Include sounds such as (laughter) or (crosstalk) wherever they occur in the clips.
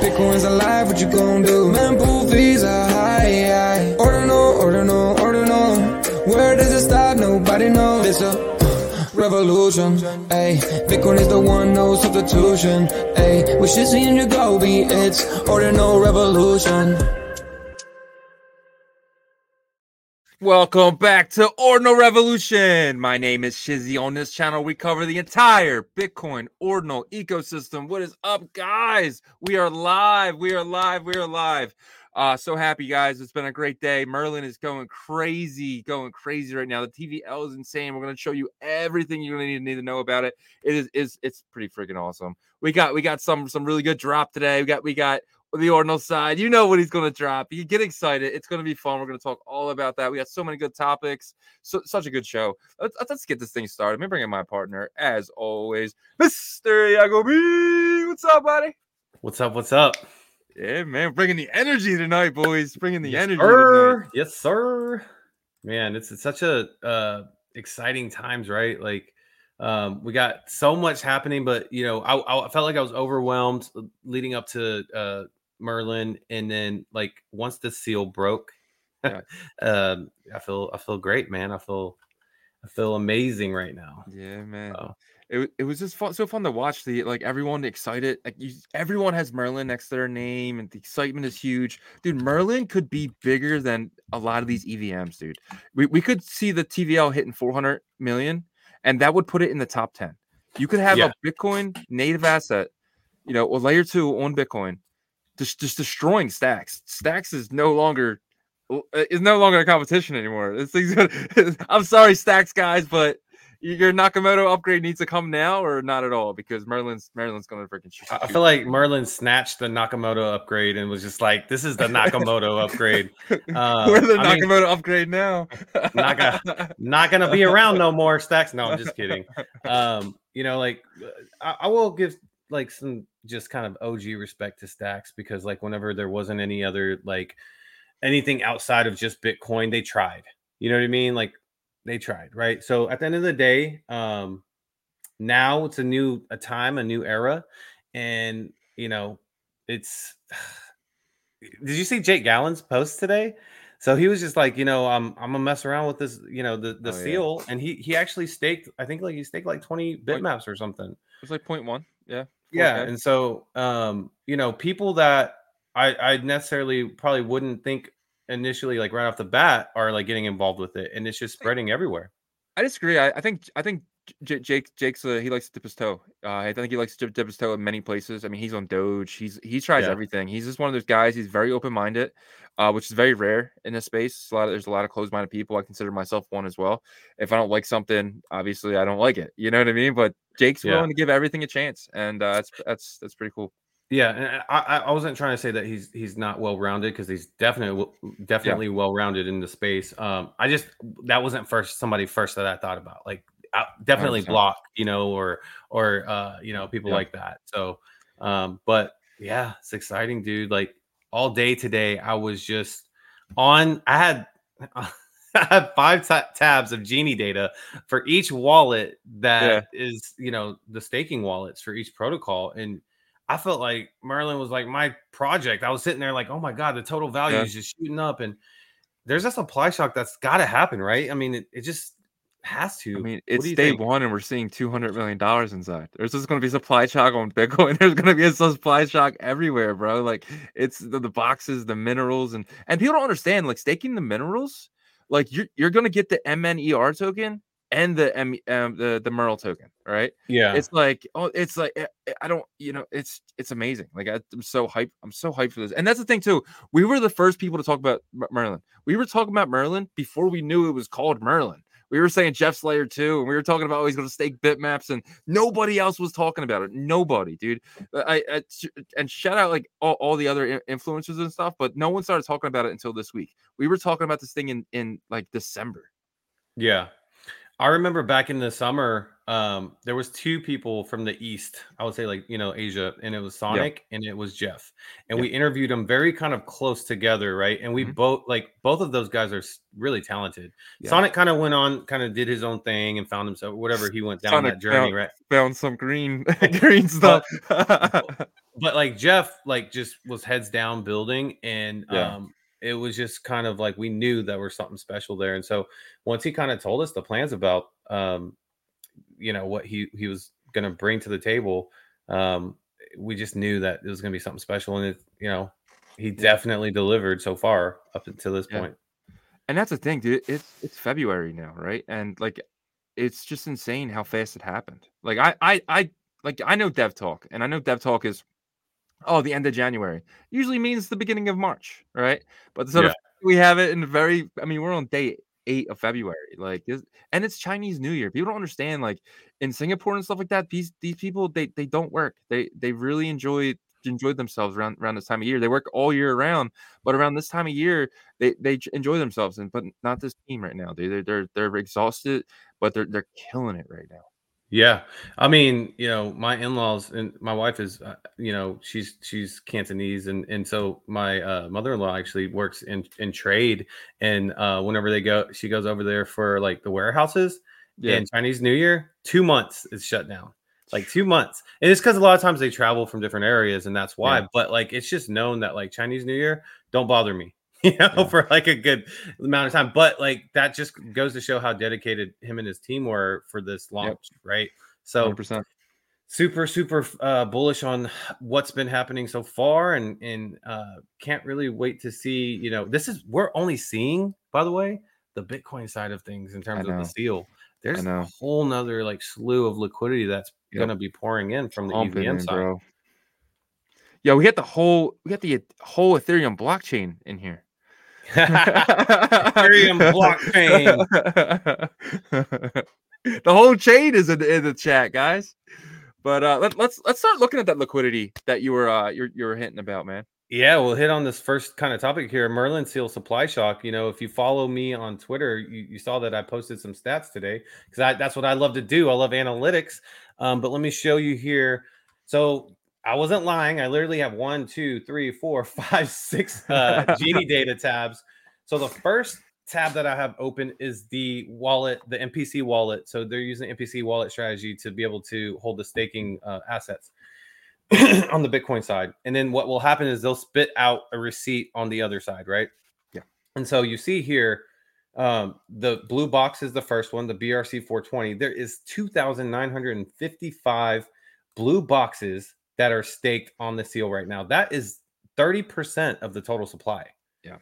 Bitcoin's alive, what you gonna do? Mempool fees are high, high. Order no, order no, order no. Where does it stop? Nobody knows. It's a revolution, ayy. Bitcoin is the one, no substitution, ayy. should see in your be it's no revolution. Welcome back to Ordinal Revolution. My name is Shizzy. On this channel, we cover the entire Bitcoin Ordinal ecosystem. What is up, guys? We are live. We are live. We are live. Uh, so happy, guys. It's been a great day. Merlin is going crazy, going crazy right now. The TVL is insane. We're gonna show you everything you're gonna need, need to know about it. It is is it's pretty freaking awesome. We got we got some some really good drop today. We got we got the ordinal side. You know what he's going to drop. You get excited. It's going to be fun. We're going to talk all about that. We got so many good topics. So such a good show. Let's, let's get this thing started. Let me bring in my partner, as always, Mr. Yago B. What's up, buddy? What's up? What's up? Yeah, man, bringing the energy tonight, boys. Bringing the yes, energy. Sir. Tonight. Yes, sir. Man, it's, it's such a uh, exciting times, right? Like um, we got so much happening, but you know, I, I felt like I was overwhelmed leading up to uh, Merlin, and then like once the seal broke, (laughs) Yeah. um, I feel I feel great, man. I feel I feel amazing right now. Yeah, man. So, It, it was just fun, so fun to watch the like everyone excited. Like you, everyone has Merlin next to their name, and the excitement is huge. Dude, Merlin could be bigger than a lot of these EVMs, dude. We we could see the TVL hitting 400 million, and that would put it in the top 10. You could have Yeah. a Bitcoin native asset, you know, or layer two on Bitcoin, just just destroying Stacks. Stacks is no longer uh, is no longer a competition anymore. This thing's (laughs) I'm sorry, Stacks guys, but your Nakamoto upgrade needs to come now or not at all because Merlin's Merlin's gonna freaking shoot. I feel like Merlin snatched the Nakamoto upgrade and was just like, "This is the Nakamoto (laughs) upgrade." (laughs) Uh, We're the I mean, Nakamoto upgrade now. Not gonna- not gonna be around no more stacks. No, I'm just kidding. Um, you know, like I, I will give like some just kind of OG respect to stacks because like whenever there wasn't any other like anything outside of just Bitcoin, they tried. You know what I mean? Like they tried, right? So at the end of the day, um, now it's a new a time, a new era, and you know, it's. (sighs) Did you see Jake Gallen's post today? So he was just like, you know, I'm I'm gonna mess around with this, you know, the the Oh, yeah. seal, and he he actually staked, I think like he staked like 20 bitmaps or something. It's like point one. Yeah. Yeah, 4K. and so um, you know, people that I I necessarily probably wouldn't think initially like right off the bat are like getting involved with it, and it's just spreading everywhere. I disagree. I, I think I think J- Jake Jake's uh, he likes to dip his toe. Uh, I think he likes to dip his toe in many places. I mean, he's on Doge. He's he tries Yeah. everything. He's just one of those guys. He's very open minded, uh, which is very rare in this space. A lot of, there's a lot of closed minded people. I consider myself one as well. If I don't like something, obviously I don't like it. You know what I mean? But Jake's Yeah. willing to give everything a chance, and uh, that's that's that's pretty cool. Yeah, and I I wasn't trying to say that he's he's not well rounded because he's definitely definitely well rounded in the space. Um, I just that wasn't first somebody first that I thought about. Like definitely 100%. block, you know, or or uh, you know, people Yeah. like that. So, um, but yeah, it's exciting, dude. Like all day today, I was just on. I had. (laughs) I had five ta- tabs of Geniidata for each wallet that is, you know, the staking wallets for each protocol. And I felt like Merlin was like my project. I was sitting there like, oh my God, the total value Yeah. is just shooting up. And there's a supply shock that's got to happen, right? I mean, it, it just has to. I mean, it's day think? one, and we're seeing two hundred million dollars inside. There's just going to be supply shock on Bitcoin. (laughs) There's going to be a supply shock everywhere, bro. Like it's the, the boxes, the minerals, and and people don't understand. Like staking the minerals, like you're you're going to get the MNER token and the M um, the the Merle token, right? Yeah. It's like oh, it's like eh, eh, I don't, you know, it's it's amazing. Like I, I'm so hyped. I'm so hyped for this. And that's the thing too. We were the first people to talk about Merlin. We were talking about Merlin before we knew it was called Merlin. We were saying Jeff's layer two, and we were talking about oh, he's going to stake bitmaps, and nobody else was talking about it. Nobody, dude. Uh, I, I and shout out like all, all the other influencers and stuff, but no one started talking about it until this week. We were talking about this thing in in like December. Yeah. I remember back in the summer, um, there was two people from the east. I would say like you know Asia, and it was Sonic and it was Jeff, and we interviewed them very kind of close together, right? And we Mhm. both like both of those guys are really talented. Yeah. Sonic kind of went on, kind of did his own thing and found himself whatever he went down Sonic that journey, found- right? Found some green (laughs) green stuff. (laughs) but like Jeff, like just was heads down building, and um, it was just kind of like we knew there was something special there. And so once he kind of told us the plans about, um, you know, what he he was going to bring to the table, um, we just knew that it was going to be something special. And it, you know, he definitely delivered so far up until this Yeah. point. and that's the thing, dude. It's it's February now, right? And like, it's just insane how fast it happened. Like, I I I like I know Dev Talk, and I know Dev Talk is oh the end of January. Usually means the beginning of March, right? But so the Yeah. that we have it in very. I mean, we're on day eight of February, like, and it's Chinese New Year. People don't understand, like, in Singapore and stuff like that. These these people they they don't work. They they really enjoy enjoyed themselves around around this time of year. They work all year round, but around this time of year, they they enjoy themselves. And but not this team right now. They they're they're, they're exhausted, but they're they're killing it right now. Yeah, I mean, you know, my in-laws and my wife is, uh, you know, she's she's Cantonese, and and so my uh, mother-in-law actually works in in trade, and uh, whenever they go, she goes over there for like the warehouses. Yeah, And Chinese New Year, two months is shut down, like two months, and it's because a lot of times they travel from different areas, and that's why. Yeah. But like, it's just known that like Chinese New Year, don't bother me. (laughs) You know, Yeah. for like a good amount of time, but like that just goes to show how dedicated him and his team were for this launch, right? So hundred percent. super super uh, bullish on what's been happening so far and and uh, can't really wait to see you know this is we're only seeing by the way the bitcoin side of things in terms of the seal there's a whole nother like slew of liquidity that's Yep. going to be pouring in from the Pumping evm in, side bro. Yeah, we got the whole we got the whole Ethereum blockchain in here. Ethereum blockchain (laughs) the whole chain is in, in the chat, guys. But uh, let, let's let's start looking at that liquidity that you were uh you're you're hinting about, man. Yeah, we'll hit on this first kind of topic here. Merlin Seal supply shock. You know, if you follow me on Twitter, you, you saw that I posted some stats today because that's what I love to do. I love analytics. Um, but let me show you here. So I wasn't lying. I literally have one, two, three, four, (laughs) five, six (laughs) uh, Geniidata tabs. So the first tab that I have open is the wallet, the MPC wallet. So they're using MPC wallet strategy to be able to hold the staking uh, assets. (clears throat) on the Bitcoin side. And then what will happen is they'll spit out a receipt on the other side, right? Yeah. And so you see here, um, the blue box is the first one, the BRC 420. There is 2,955 blue boxes that are staked on the seal right now. That is 30% of the total supply. Yeah.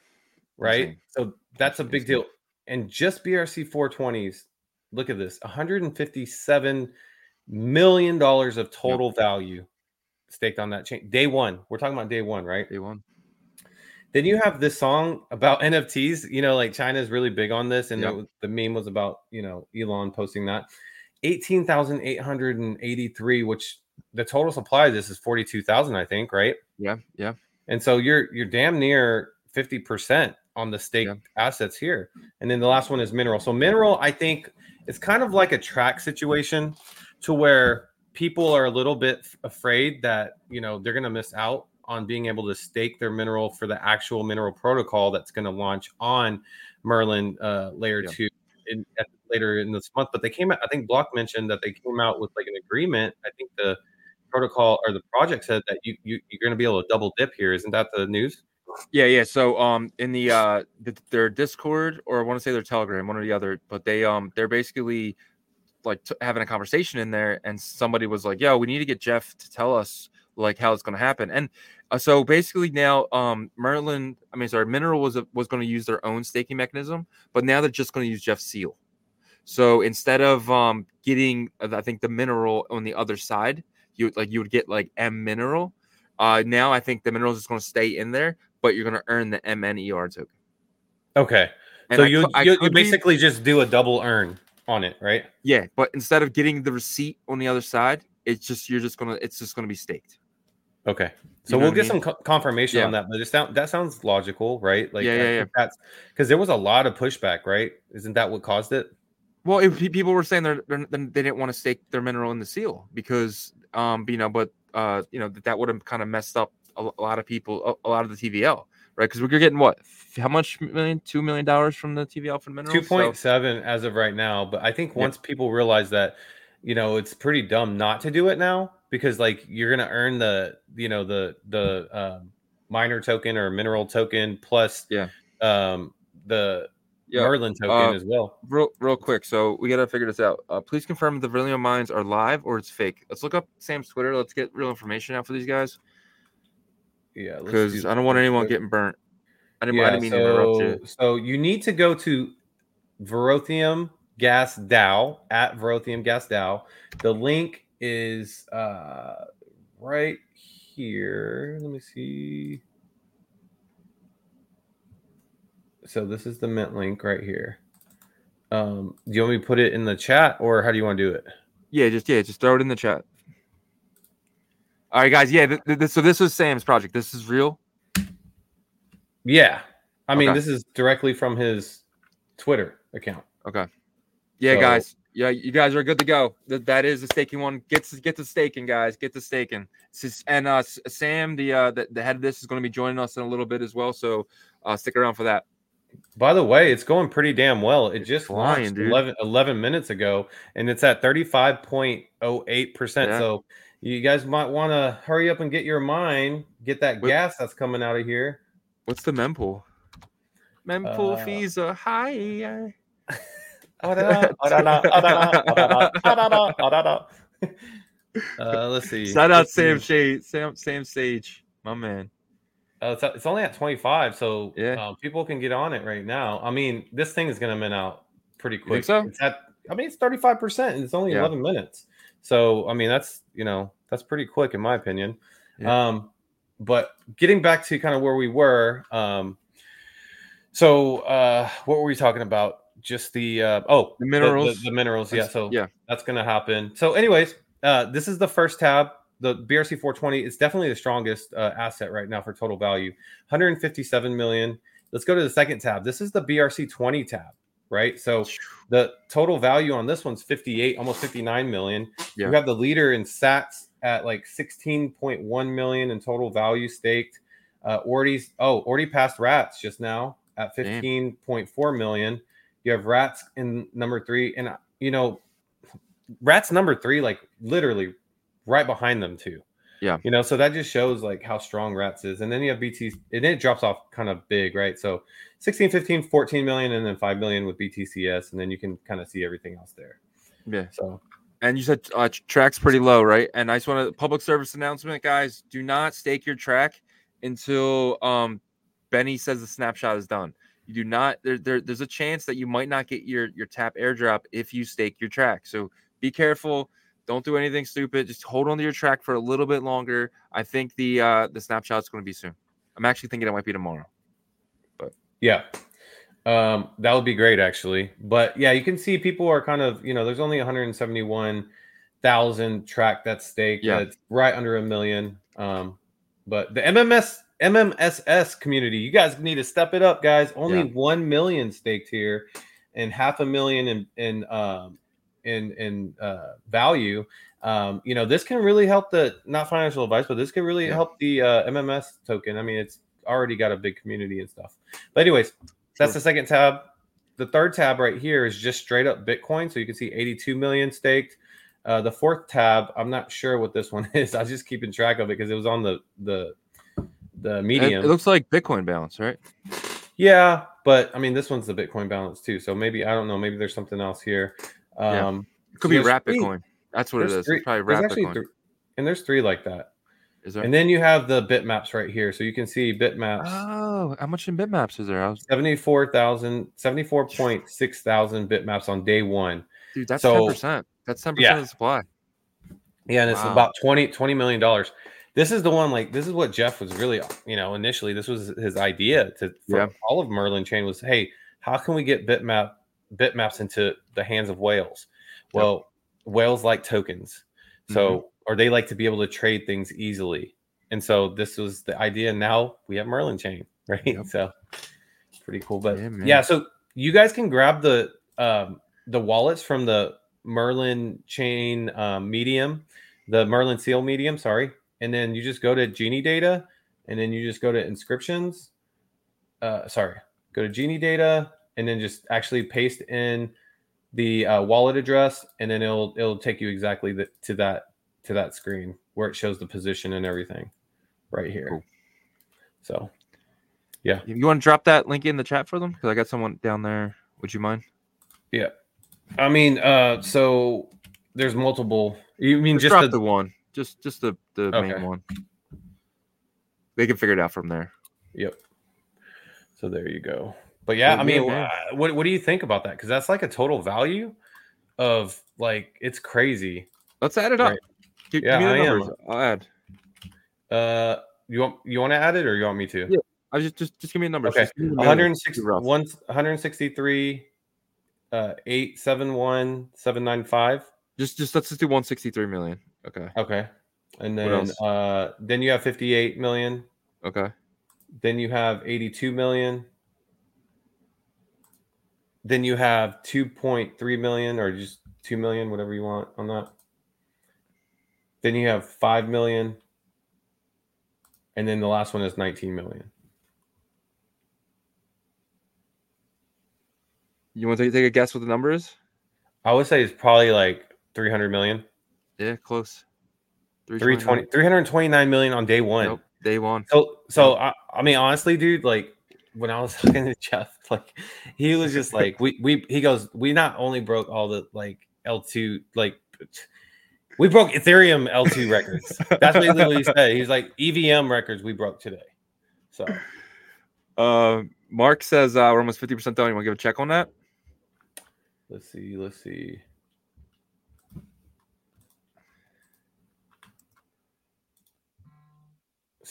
Right. Insane. So that's a big Insane. deal. And just BRC 420s, look at this 157 million dollars of total value staked on that chain. Day one. We're talking about day one, right? Day one. Then you have this song about NFTs. You know, like China is really big on this, and Yep. was- the meme was about you know Elon posting that. Eighteen thousand eight hundred and eighty-three, which the total supply of this is forty-two thousand, I think, right? Yeah, yeah. And so you're you're damn near fifty percent on the stake Yeah. assets here. And then the last one is mineral. So mineral, I think, it's kind of like a TRAC situation to where people are a little bit afraid that you know they're going to miss out on being able to stake their mineral for the actual mineral protocol that's going to launch on Merlin uh, layer Yeah. two in, at, later in this month. But they came out. I think Block mentioned that they came out with like an agreement. I think the protocol or the project said that you, you you're going to be able to double dip here. Isn't that the news? Yeah, yeah. So um in the uh the, their Discord or I want to say their Telegram, one or the other, but they um they're basically like t- having a conversation in there and somebody was like, "Yo, we need to get Jeff to tell us like how it's going to happen." And uh, so basically now um Merlin, I mean sorry, Mineral was a, was going to use their own staking mechanism, but now they're just going to use Jeff Seal. So instead of um getting uh, I think the mineral on the other side, you like you would get like M mineral. Uh now I think the mineral is going to stay in there, but you're going to earn the MNER token. Okay. And so I you I you, you could be- basically just do a double earn on it, right? yeah, but instead of getting the receipt on the other side, it's just you're just gonna it's just gonna be staked. Okay. So You know we'll get mean? some co- confirmation Yeah. on that, but it sound, that sounds logical, right? Like Yeah, I yeah, that's because there was a lot of pushback, right? Isn't that what caused it? Well, if people were saying they're, they're they didn't want to stake their mineral in the seal because um you know but uh you know that, that would have kind of messed up a, a lot of people a, a lot of the TVL right because we're getting what how much million two million dollars from the TVL for mineral Two point seven as of right now, but I think Yeah. once people realize that, you know, it's pretty dumb not to do it now because like you're gonna earn the you know the the um, miner token or mineral token plus Yeah. um the Yeah. Merlin token Uh, as well. real real quick so we gotta figure this out uh, please confirm if the Verilion mines are live or it's fake let's look up Sam's Twitter let's get real information out for these guys Yeah, because do I don't want anyone getting burnt I didn't, I didn't mean to interrupt so, you so you need to go to Verothium Gas DAO at Verothium Gas DAO. The link is uh, right here. Let me see. So this is the mint link right here. Um, do you want me to put it in the chat or how do you want to do it? Yeah, just yeah, just throw it in the chat. All right, guys. Yeah, th- th- this- so this is Sam's project. This is real. Yeah. I mean, Okay. this is directly from his Twitter account. Okay. Yeah, So- guys. Yeah, you guys are good to go. That that is the staking one. Get to get to staking, guys. Get to staking. And uh, Sam, the uh, the, the head of this, is going to be joining us in a little bit as well. So uh, stick around for that. By the way, it's going pretty damn well. It It's just flying, launched 11, 11 minutes ago, and it's at 35.08%. Yeah. So you guys might want to hurry up and get your mine, get that Wait. gas that's coming out of here. What's the mempool? Mempool Uh, fees are high. (laughs) (laughs) Uh, let's see. Shout out Let's see. Sam Shade, Sam Sam Sage, my man. Uh, it's, it's only at 25, so Yeah. uh, people can get on it right now. I mean, this thing is going to mint out pretty quick. so? It's at, I mean, it's 35%. And it's only Yeah. 11 minutes. So, I mean, that's, you know, that's pretty quick in my opinion. Yeah. Um, but getting back to kind of where we were, um, so uh, what were we talking about? Just the uh, oh The minerals. the, the minerals, yeah. So yeah. that's going to happen. So, anyways, uh, this is the first tab. The BRC 420 is definitely the strongest uh, asset right now for total value 157 million. Let's go to the second tab. This is the BRC 20 tab, right? So, the total value on this one's 58, almost 59 million. Yeah. You have the leader in Sats at like 16.1 million in total value staked. Uh, ORDI's, oh, ORDI passed Rats just now at 15.4 million. You have Rats in number three, and you know, Rats number three, like literally right behind them too. Yeah. You know, so that just shows like how strong Rats is. And then you have BT, and it drops off kind of big, right? So 16, 15, 14 million, and then 5 million with BTCS. And then you can kind of see everything else there. Yeah. So And you said uh, TRAC's pretty low, right? And I just want to public service announcement, guys. Do not stake your TRAC until um Benny says the snapshot is done. You do not. There, there, there's a chance that you might not get your your tap airdrop if you stake your TRAC. So be careful. Don't do anything stupid. Just hold on to your TRAC for a little bit longer. I think the uh the snapshot's going to be soon. I'm actually thinking it might be tomorrow. But yeah. Um, that would be great actually. But yeah, you can see people are kind of, you know, there's only 171,000 TRAC that's staked. Yeah. That's right under a million. Um, but the MMS MMSS community, you guys need to step it up, guys. Only Yeah. 1 million staked here and half a million in in um in in uh value. Um, you know, this can really help the not financial advice, but this can really Yeah. help the uh, MMS token. I mean, it's already got a big community and stuff. But anyways, that's Sure. the second tab. The third tab right here is just straight up Bitcoin. So you can see 82 million staked. Uh, the fourth tab, I'm not sure what this (laughs) one is. I was just keeping track of it because it was on the the the medium. it looks like Bitcoin balance, right? yeah, but I mean this one's the Bitcoin balance too. So maybe I don't know. Maybe there's something else here. Yeah. Um, It could so be three- Bitcoin. That's what it is. three- It's probably actually Bitcoin. three- and there's three like that. Is there? And then you have the bitmaps right here. So you can see bitmaps. Oh, how much in bitmaps is there? I was, 74,000, 74.6 thousand bitmaps on day one. dude, that's So- ten percent. That's ten percent Yeah. of the supply. Yeah, and it's about 20, 20 million dollars. This is the one like this is what Jeff was really, you know, initially this was his idea to for Yeah. all of Merlin chain was, hey, how can we get bitmap bitmaps into the hands of whales? Well, whales like tokens. So Mm-hmm. or they like to be able to trade things easily. And so this was the idea. Now we have Merlin chain, (laughs) right? Yep. So it's pretty cool. But Yeah, yeah, so you guys can grab the um the wallets from the Merlin chain um, medium, the Merlin seal medium, sorry, and then you just go to Geniidata, and then you just go to inscriptions. Uh, sorry, go to Geniidata, and then just actually paste in the uh, wallet address, and then it'll it'll take you exactly the, to that to that screen where it shows the position and everything, right here. Cool. So You want to drop that link in the chat for them? Because I got someone down there. Would you mind? yeah, I mean, uh, so there's multiple. You mean Just just drop the, the one. Just just the the Okay. main one. They can figure it out from there. Yep. So there you go. But yeah, Yeah, I mean, yeah, uh, what what do you think about that? Because that's like a total value of like it's crazy. Let's add it up. Right. Give, Yeah, give me the I am. numbers. I'll add. Uh, you want you want to add it or you want me to? Yeah, I just just just give me a number. Okay. Just give me the numbers. 106 Too rough. one- 163 uh 871 795 Just just let's just do 163 million. Okay. okay and then uh then you have 58 million Okay. then you have 82 million then you have 2.3 million or just 2 million whatever you want on that then you have 5 million and then the last one is 19 million You want to take a guess what the number is? i would say it's probably like 300 million Yeah, close. 320 329 million on day one Nope. Day one. So, so I, I mean, honestly, dude, like when I was (laughs) talking to Jeff, like he was just (laughs) like, we, we, he goes, we not only broke all the like L2, like we broke Ethereum L2 records. That's what he literally (laughs) said. He's like, EVM records we broke today. So, Uh, Mark says uh, we're almost 50% done. You want to give a check on that? let's see, let's see.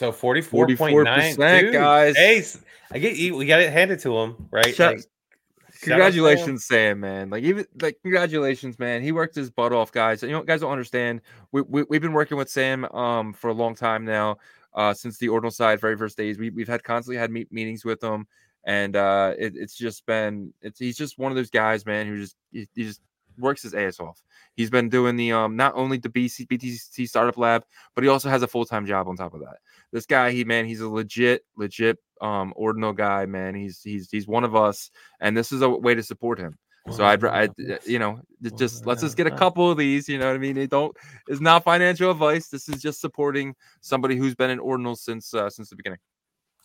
So 44.9 44%, guys. Hey, I get you. We got it handed to him, right? Shout- Like, shout out to him. Congratulations, Sam, man. Like even like congratulations, man. He worked his butt off, guys. You know, guys don't understand. We, we we've been working with Sam um for a long time now, uh, since the ordinal side very first days. We we've had constantly had meet, meetings with him, and uh, it, it's just been it's he's just one of those guys, man, who just he, he just works his ass off. He's been doing the um not only the BC, BTC startup lab, but he also has a full time job on top of that. This guy, he man, he's a legit legit um ordinal guy, man. He's he's he's one of us, and this is a way to support him. So I'd, I, you know, just- just let's just get a couple of these. You know what I mean? It don't. It's not financial advice. This is just supporting somebody who's been in ordinal since uh, since the beginning.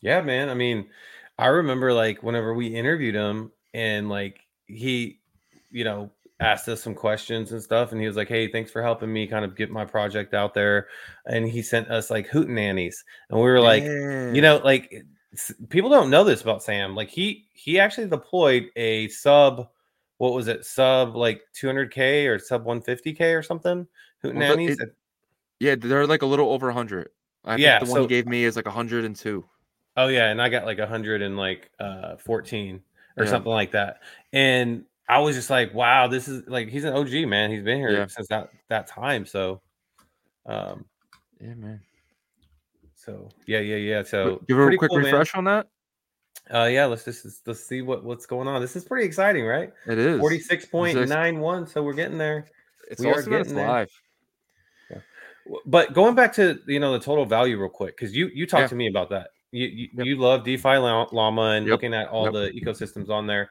Yeah, man. I mean, I remember like whenever we interviewed him and like he, you know, asked us some questions and stuff, and he was like, "Hey, thanks for helping me kind of get my project out there," and he sent us like hootenannies, and we were like, you know, like people don't know this about Sam. Like he he actually deployed a sub, what was it, sub like 200k or sub 150k or something. Well, Hootenannies. it- yeah, they're like a little over hundred. I Yeah, think the one so- he gave me is like hundred and two. Oh yeah, and I got like a hundred and like uh fourteen or Yeah. something like that. And I was just like, wow, this is like he's an OG man. He's been here Yeah. since that that time. So um Yeah, man. so yeah, yeah, yeah. So Give a quick cool, man. refresh on that. Uh yeah, let's just let's- see what what's going on. This is pretty exciting, right? It is 46.91. So we're getting there. It's we are awesome it's getting there. live. W- But going back to you know the total value real quick, because you you talked Yeah. to me about that. You you, Yep. you love DeFi Llama and Yep. looking at all Yep. the ecosystems on there.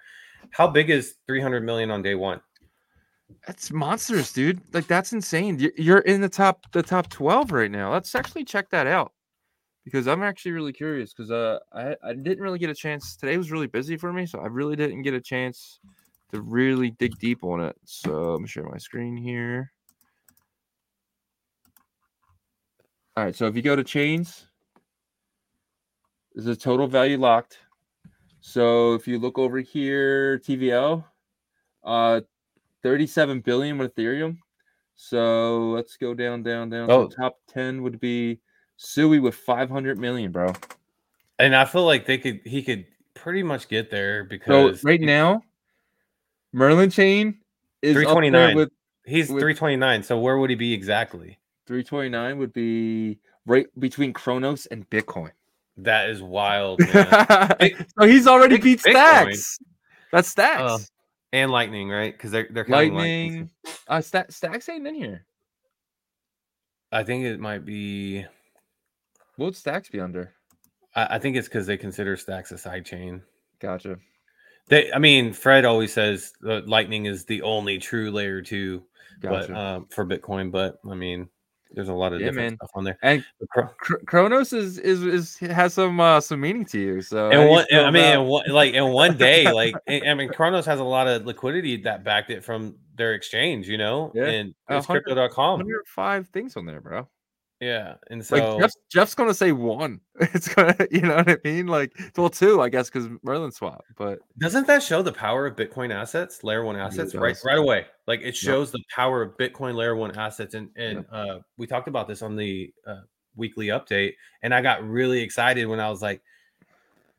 How big is 300 million on day one? That's monsters, dude. Like that's insane. You- You're in the top the top twelve right now. Let's actually check that out because I'm actually really curious because uh I I didn't really get a chance. Today was really busy for me, so I really didn't get a chance to really dig deep on it. So me share my screen here. All right, so if you go to chains, there's a total value locked. So if you look over here, TVL, uh, 37 billion with Ethereum. So let's go down, down, down. Oh. So top 10 would be Sui with 500 million, bro. And I feel like they could he could pretty much get there So because right now, Merlin Chain is 329. with he's with- 329. So where would he be exactly? 329 would be right between Cronos and Bitcoin. That is wild. Man. (laughs) so he's already Big- beat Bitcoin. Stacks. That's Stacks. Oh. and lightning, right? Because they're they're counting lightning. Lightning. Uh, Sta- Stacks ain't in here. I think it might be. What would Stacks be under? I, I think it's because they consider Stacks a side chain. Gotcha. They, I mean, Fred always says that Lightning is the only true layer two, Gotcha. but um, for Bitcoin. But I mean, there's a lot of Yeah, different man. stuff on there. and Cr- Cronos is, is is has some uh some meaning to you. So and one, I mean, about- in one, like in one (laughs) day, like I mean, Cronos has a lot of liquidity that backed it from their exchange, you know, Yeah. and it's crypto.com. 105 things on there, bro. Yeah, and Like so Jeff's, Jeff's gonna say one. (laughs) It's gonna, you know what I mean? Like, well, two, I guess, because Merlin swap. But doesn't that show the power of Bitcoin assets, layer one assets, right right away? Like it shows the power of Bitcoin layer one assets, and and Yep. uh, we talked about this on the uh, weekly update, and I got really excited when I was like,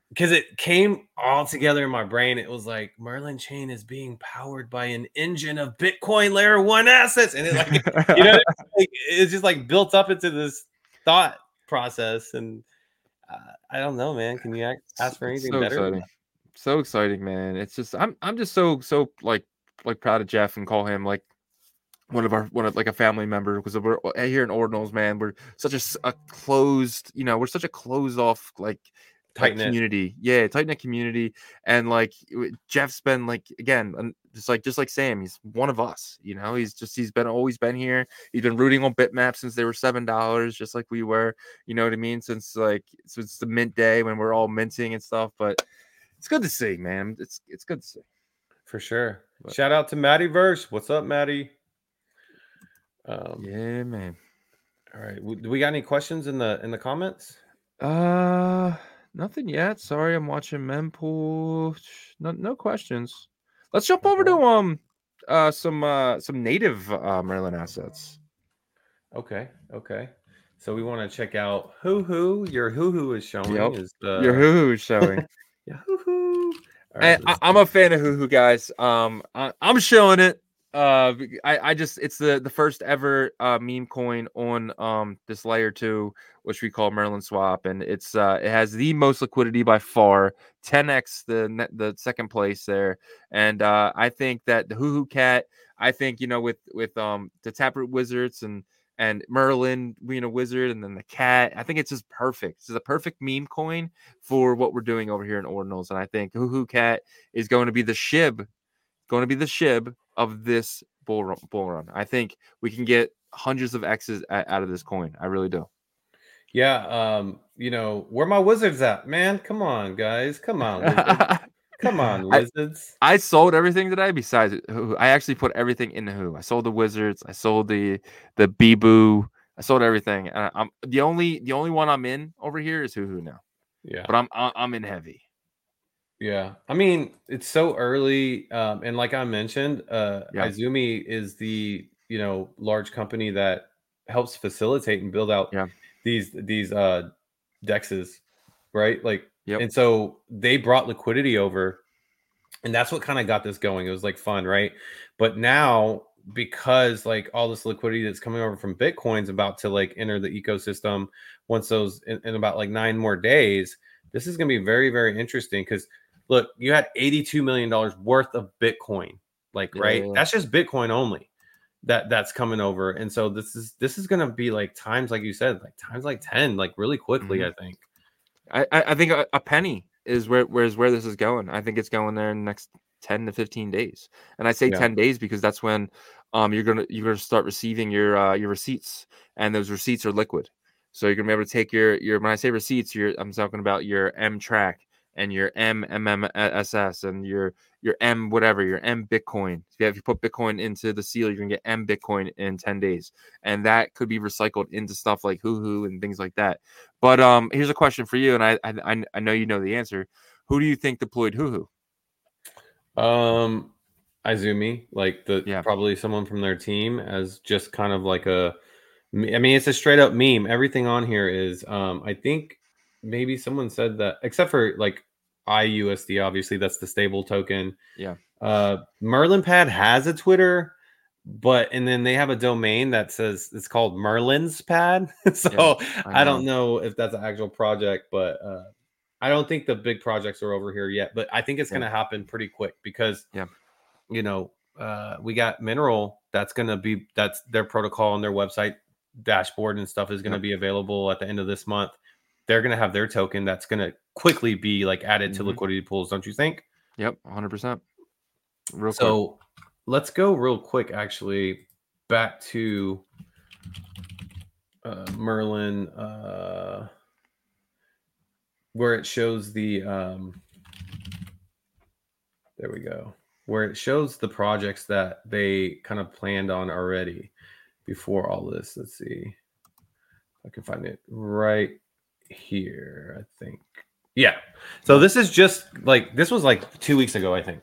because it came all together in my brain. It was like Merlin Chain is being powered by an engine of Bitcoin layer one assets, and it like (laughs) you know like, it's just like built up into this thought process, and uh, I don't know, man. Can you act, ask for anything so better? Exciting. So exciting, man. It's just I'm I'm just so so like like proud of Jeff and call him like one of our one of like a family member because we're here in Ordinals, man. We're such a closed, you know, we're such a closed off like like, Tight-knit. community. Yeah, tight knit community. And like Jeff's been like again, un- just like just like Sam, he's one of us. You know, he's just he's been always been here. He's been rooting on Bitmap since they were seven dollars, just like we were. You know what I mean? Since like since the mint day when we're all minting and stuff. But it's good to see, man. It's it's good to see. For sure. But- Shout out to Maddie Verse. What's up, Maddie? Um, Yeah, man. All right. W- Do we got any questions in the in the comments? Uh, nothing yet. Sorry, I'm watching Mempool. No, no questions. Let's jump over to um, uh, some uh, some native uh Merlin assets. Okay. Okay. So we want to check out Hoo Hoo. Your Hoo Hoo is showing. Yep. Is the Your Hoo Hoo is showing. (laughs) Yeah, Hoo Hoo. And I, I'm a fan of Hoo Hoo, guys. Um, I, I'm showing it. Uh, I, I just it's the the first ever uh meme coin on um this layer two, which we call Merlin Swap, and it's uh it has the most liquidity by far, 10x the the second place there, and uh I think that the Hoo Hoo Cat, I think you know with with um the Taproot Wizards and and Merlin being a wizard, and then the cat. I think it's just perfect. This is a perfect meme coin for what we're doing over here in Ordinals. And I think Hoo Hoo Cat is going to be the shib, going to be the shib of this bull run. Bull run. I think we can get hundreds of X's out of this coin. I really do. yeah. Um. You know where my wizards at, man? Come on, guys. Come on. Come on, (laughs) I- wizards. I sold everything today besides. I actually put everything in the Who. I sold the Wizards. I sold the the Beeboo. I sold everything. And I- I'm the only the only one I'm in over here is Who Hoo now. yeah. But I'm I- I'm in heavy. Yeah, I mean it's so early, um, and like I mentioned, uh, Yeah. Izumi is the you know large company that helps facilitate and build out Yeah. these these uh, dexes, right? Like, Yep. and so they brought liquidity over, and that's what kind of got this going. It was like fun, right? But now because like all this liquidity that's coming over from Bitcoin's about to like enter the ecosystem once those in, in about like nine more days, this is going to be very very interesting because look, you had 82 million dollars worth of Bitcoin, like Yeah, right? yeah. That's just Bitcoin only. That that's coming over, and so this is this is gonna be like times like you said, like times like 10, like really quickly. Mhm. I think. I, I think a, a penny is where where's where this is going. I think it's going there in the next ten to fifteen days, and I say Yeah. ten days because that's when um you're gonna you're gonna start receiving your uh, your receipts, and those receipts are liquid. So you're gonna be able to take your your when I say receipts, you're I'm talking about your M TRAC and your M MMSS and your your M whatever your M Bitcoin. If you put Bitcoin into the seal, you're gonna get M Bitcoin in ten days, and that could be recycled into stuff like Hoo Hoo and things like that. But um, here's a question for you, and I I, I- I know you know the answer. Who do you think deployed Hoo Hoo? Um, Izumi, like the Yeah. probably someone from their team, as just kind of like a. I mean, it's a straight up meme. Everything on here is. Um, I think maybe someone said that, except for like IUSD. Obviously, that's the stable token. Yeah. Uh, Merlin Pad has a Twitter, but and then they have a domain that says it's called Merlin's Pad. (laughs) so I, don't know if that's an actual project, but uh, I don't think the big projects are over here yet. But I think it's Yeah. going to happen pretty quick because Yeah. you know, uh, we got Mineral. That's gonna be that's their protocol on their website dashboard and stuff is gonna Yep. be available at the end of this month. They're gonna have their token that's gonna quickly be like added to Mhm. liquidity pools, don't you think? Yep, 100%. Real quick. So let's go real quick, actually, back to uh, Merlin, uh, where it shows the. Um, there we go. Where it shows the projects that they kind of planned on already before all this. Let's see. If I can find it right here, I think. Yeah. So this is just like this was like two weeks ago, I think.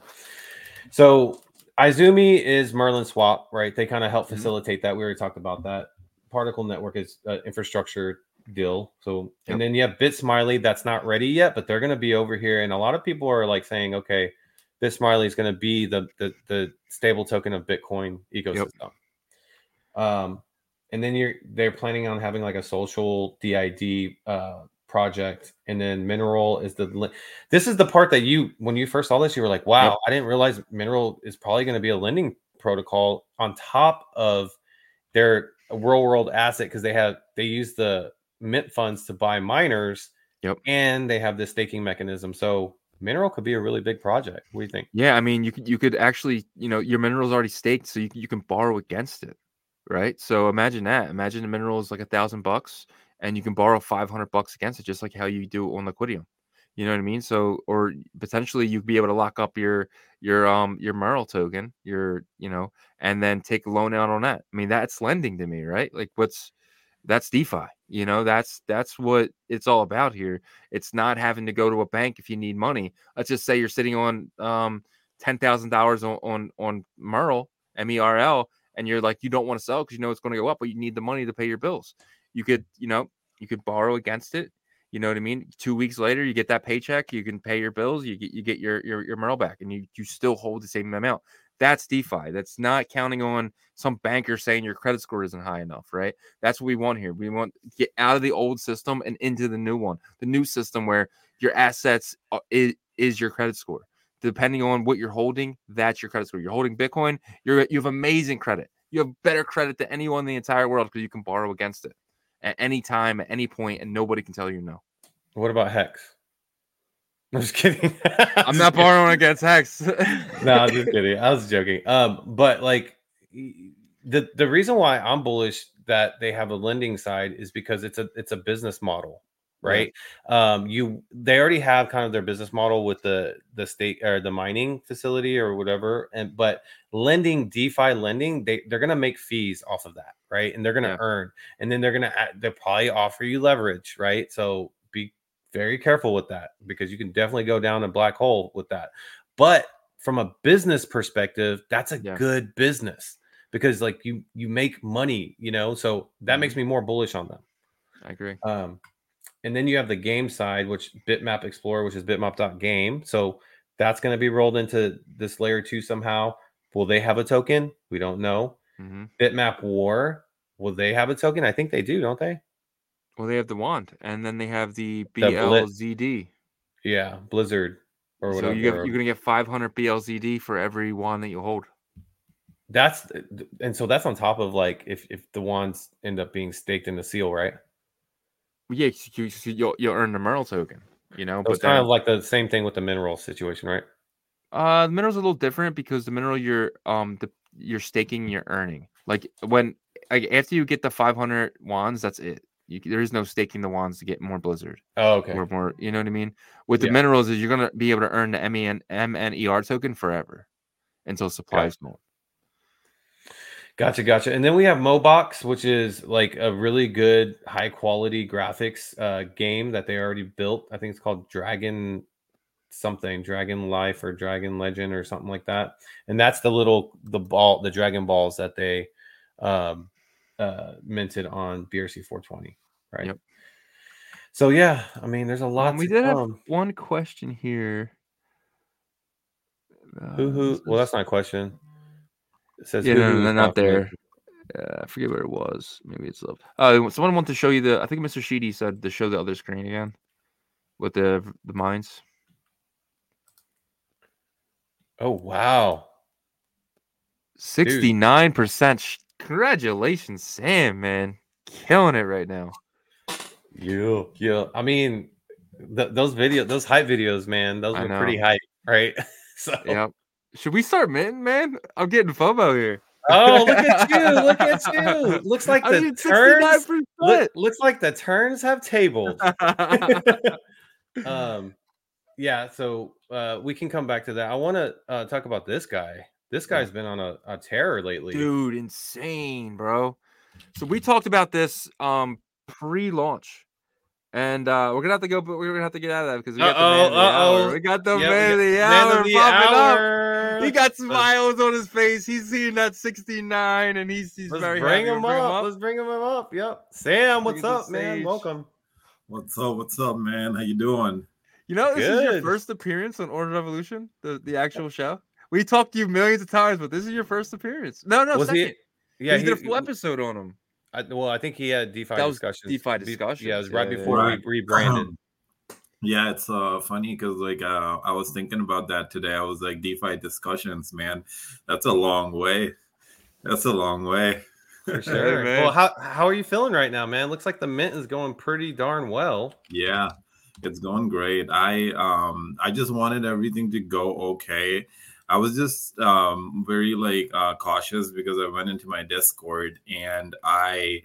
So Izumi is Merlin Swap, right? They kind of help Mhm. facilitate that. We already talked about that. Particle Network is uh, infrastructure deal. So Yep. and then you have Bit Smiley that's not ready yet, but they're going to be over here. And a lot of people are like saying, okay, Bit Smiley is going to be the, the the stable token of Bitcoin ecosystem. Um, and then you're they're planning on having like a social DID uh, project, and then Mineral is the li- this is the part that you when you first saw this you were like, wow, Yep. I didn't realize Mineral is probably going to be a lending protocol on top of their real world asset because they have they use the mint funds to buy miners. Yep. and they have this staking mechanism. So Mineral could be a really big project. What do you think? Yeah, I mean, you could you could actually, you know, your mineral's already staked, so you you can borrow against it, right? So imagine that. Imagine the mineral is like a thousand bucks, and you can borrow five hundred bucks against it, just like how you do on Liquidium. You know what I mean? So, or potentially you'd be able to lock up your your um your Merle token, your you know, and then take a loan out on that. I mean, that's lending to me, right? Like, what's that's DeFi. You know, that's that's what it's all about here. It's not having to go to a bank if you need money. Let's just say you're sitting on um ten thousand dollars on on on M E R L, and you're like you don't want to sell because you know it's going to go up, but you need the money to pay your bills. You could you know you could borrow against it. You know what I mean? Two weeks later, you get that paycheck. You can pay your bills. You get you get your your, your Merle back, and you you still hold the same amount. That's DeFi. That's not counting on some banker saying your credit score isn't high enough, right? That's what we want here. We want to get out of the old system and into the new one, the new system where your assets uh, are- is, is your credit score. Depending on what you're holding, that's your credit score. You're holding Bitcoin, you're you have amazing credit. You have better credit than anyone in the entire world because you can borrow against it at any time, at any point, and nobody can tell you no. What about Hex? (laughs) I'm just kidding. (laughs) I'm not borrowing against Hex. (laughs) no, I'm just kidding. I was joking. Um, but like the the reason why I'm bullish that they have a lending side is because it's a it's a business model. Right? Um, you they already have kind of their business model with the the state or the mining facility or whatever, and but lending DeFi lending, they they're gonna make fees off of that, right? And they're gonna Yeah. earn, and then they're gonna they'll probably offer you leverage, right? So be very careful with that because you can definitely go down a black hole with that. But from a business perspective, that's a Yeah. good business because like you you make money, you know. So that makes me more bullish on them. I agree. Um, and then you have the game side, which Bitmap Explorer, which is bitmap.game. So that's going to be rolled into this layer two somehow. Will they have a token? We don't know. hmm Bitmap War, will they have a token? I think they do, don't they? Well, they have the wand, and then they have the The. BLZD. Yeah, Blizzard or So whatever. you get, you're gonna get 500 BLZD for every wand that you hold. That's and so that's on top of like if if the wands end up being staked in the seal, right? Yeah, you, you, you'll, you'll earn the Merle token. You know, So but it's kind then, of like the same thing with the mineral situation, right? uh, the mineral's are a little different because the mineral you're um the you're staking, you're earning. Like when like after you get the 500 wands, that's it. You, there is no staking the wands to get more blizzard Oh, okay. or more. You know what I mean? With the Yeah. minerals, is you're gonna be able to earn the MEN MNER token forever until supplies don't. Gotcha, gotcha. And then we have Mobox, which is like a really good, high quality graphics uh, game that they already built. I think it's called Dragon something, Dragon Life or Dragon Legend or something like that. And that's the little the ball, the Dragon balls that they um, uh, minted on BRC 420, right? Yep. So yeah, I mean, there's a lot. Um, we did have one question here. Who Uh, who? this Well, that's not a question. It says Yeah, who no, no, not there. confirmation. Uh, I forget where it was. Maybe it's up. Uh, someone wanted to show you the. I think Mr. Sheedy said to show the other screen again, with the the mines. Oh wow. Sixty-nine percent. Congratulations, Sam, man, killing it right now. Yeah, yeah. I mean, th- those videos, those hype videos, man, those I were pretty hype, right? (laughs) so, Yep. Should we start minting, man? I'm getting FOMO here. oh, look at (laughs) you! Look at you! Looks like the turns. Look, looks like the turns have tabled. (laughs) (laughs) um, yeah. So uh, we can come back to that. I want to uh, talk about this guy. This guy's been on a, a terror lately. Dude, insane, bro. So we talked about this um pre-launch. And uh we're gonna have to go, but we're gonna have to get out of that because we got the man of the Uh-oh, hour. uh-oh. We got the Yeah, we man of the hour of the popping up. He got smiles on his face. He's seeing that 69 and he's he's Let's very bring happy. him We'll up. Let's bring him up. Yep. Sam, what's up, man? stage. Welcome. What's up? What's up, man? How you doing? You know, this is your first appearance on Order Revolution, the, the actual show. We talked to you millions of times, but this is your first appearance. No, no, Was second. he? Yeah, he did a he- full episode on him. I, well, I think he had DeFi That was discussions. DeFi Be- discussions, Yeah, it was right yeah, yeah, before Right. we rebranded. (clears throat) Yeah, it's uh funny because like uh I was thinking about that today. I was like DeFi discussions, man. That's a long way. That's a long way. For (laughs) sure. man. well, how how are you feeling right now, man? Looks like the mint is going pretty darn well. Yeah, it's going great. I um I just wanted everything to go okay. I was just um very like uh cautious because I went into my Discord and I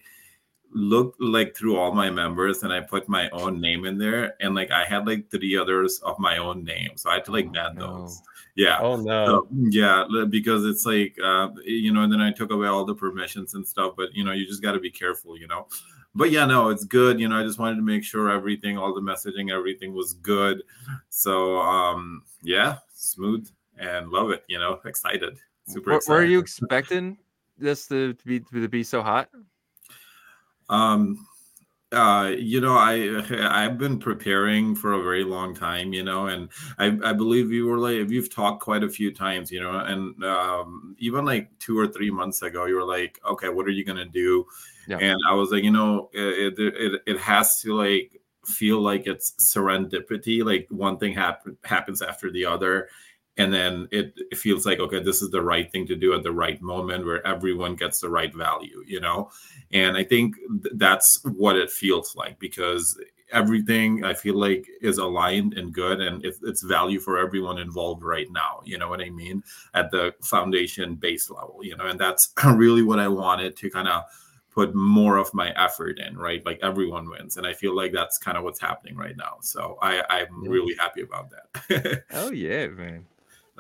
looked like through all my members and I put my own name in there and like I had like three others of my own name. So I had to like Oh, ban no. those. Yeah. Oh no. So, yeah, because it's like uh, you know, and then I took away all the permissions and stuff. But you know, you just got to be careful, you know. But yeah, no, it's good. You know, I just wanted to make sure everything, all the messaging, everything was good. So um, yeah, smooth and love it. You know, excited, super. Were, excited. were you expecting this to be to be so hot? Um, uh, you know, I I've been preparing for a very long time, you know, and I I believe you were like you've talked quite a few times, you know, and um, even like two or three months ago, you were like, okay, what are you gonna do? Yeah. And I was like, you know, it it it, it has to like feel like it's serendipity, like one thing happen, happens after the other. And then it, it feels like, okay, this is the right thing to do at the right moment where everyone gets the right value, you know? and i think th- that's what it feels like because everything i feel like is aligned and good and it's, it's value for everyone involved right now you know what i mean? At the foundation base level you know? And that's (clears throat) really what i wanted to kind of put more of my effort in right? Like everyone wins and i feel like that's kind of what's happening right now. So i i'm really happy about that. (laughs) Oh yeah, man.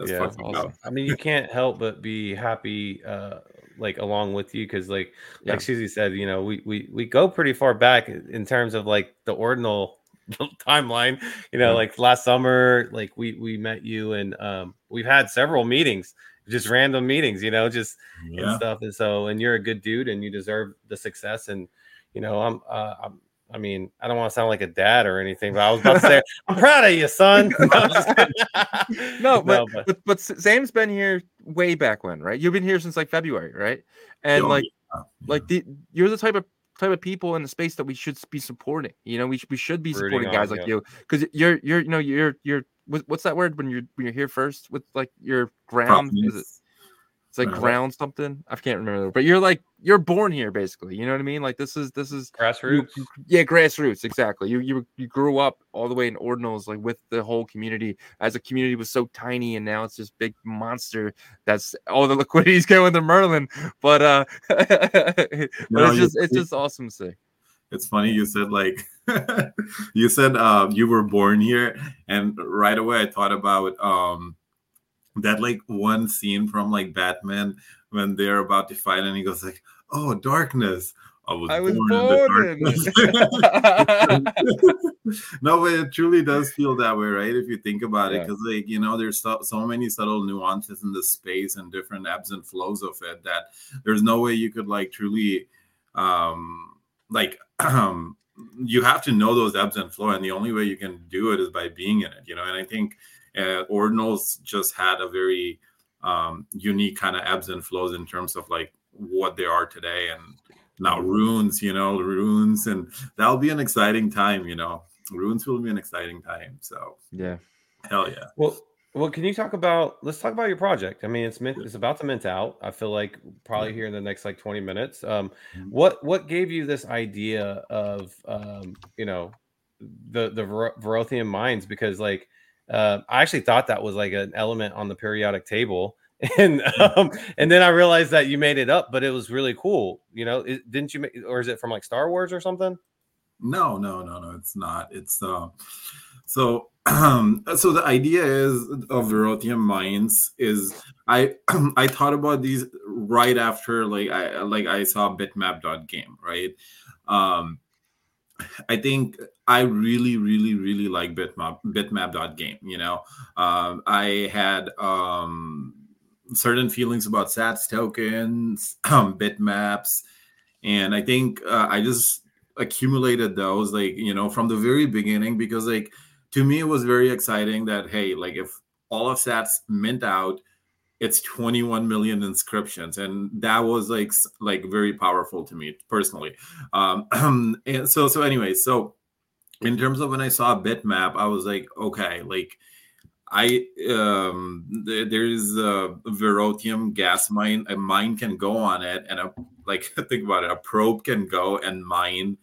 That's Yeah, awesome. dope. I mean, you can't help but be happy, uh, like along with you, because like Yeah. like Susie said, you know, we we we go pretty far back in terms of like the ordinal (laughs) timeline. You know, Yeah. like last summer, like we we met you, and um, we've had several meetings, just random meetings. You know, just and stuff. And so, and you're a good dude, and you deserve the success. And you know, I'm, uh, I'm. I mean, I don't want to sound like a dad or anything, but I was about to say, (laughs) I'm proud of you, son. (laughs) No, I'm just kidding. No, but, but but but Sam's been here way back when, right? You've been here since like February, right? And Oh, like yeah. like the you're the type of type of people in the space that we should be supporting. You know, we sh- we should be Rooting supporting on, guys like yeah. you because you're you're you know you're you're what's that word when you're when you're here first with like your ground is it, Properties. It's like Uh, ground something? I can't remember but you're like you're born here basically you know what I mean? Like this is this is grassroots. you- yeah grassroots exactly. You you you grew up all the way in ordinals like with the whole community as a community was so tiny and now it's this big monster that's all the (laughs) liquidity's going to merlin but uh (laughs) but No, it's just it's just awesome to see It's funny you said like (laughs) you said uh, you were born here, and right away I thought about um, that like one scene from like Batman when they're about to fight, and he goes like, "Oh, darkness." I was, I was born, born in the darkness. (laughs) (laughs) no, but it truly does feel that way, right? If you think about it, because like you know, there's so, so many subtle nuances in the space and different ebbs and flows of it that there's no way you could like truly um like um (clears throat) you have to know those ebbs and flow and the only way you can do it is by being in it you know and i think uh, ordinals just had a very um unique kind of ebbs and flows in terms of like what they are today and now runes you know runes and that'll be an exciting time you know runes will be an exciting time so yeah hell yeah Well, Well, can you talk about? Let's talk about your project. I mean, it's mint, it's about to mint out. I feel like probably here in the next like twenty minutes. Um, Mhm. what what gave you this idea of um, you know, the the Ver- Verothium mines? Because like, uh, I actually thought that was like an element on the periodic table, (laughs) and um, and then I realized that you made it up, but it was really cool. You know, it, didn't you make, or is it from like Star Wars or something? No, no, no, no. It's not. It's uh, so um, (clears throat) so the idea is of Verothium mines is I (clears throat) I thought about these right after like I like I saw bitmap.game right. Um, I think I really, really, really like bitmap bitmap.game. You know, um, I had um, certain feelings about Sats tokens, (clears throat) um, bitmaps, and I think uh, I just accumulated those like you know from the very beginning because like to me it was very exciting that hey like if all of sats mint out it's 21 million inscriptions and that was like like very powerful to me personally um (clears throat) and so so anyway so in terms of when i saw a bitmap i was like okay like I um th- there's a Verothium gas mine. A mine can go on it, and a like (laughs) think about it. A probe can go and mine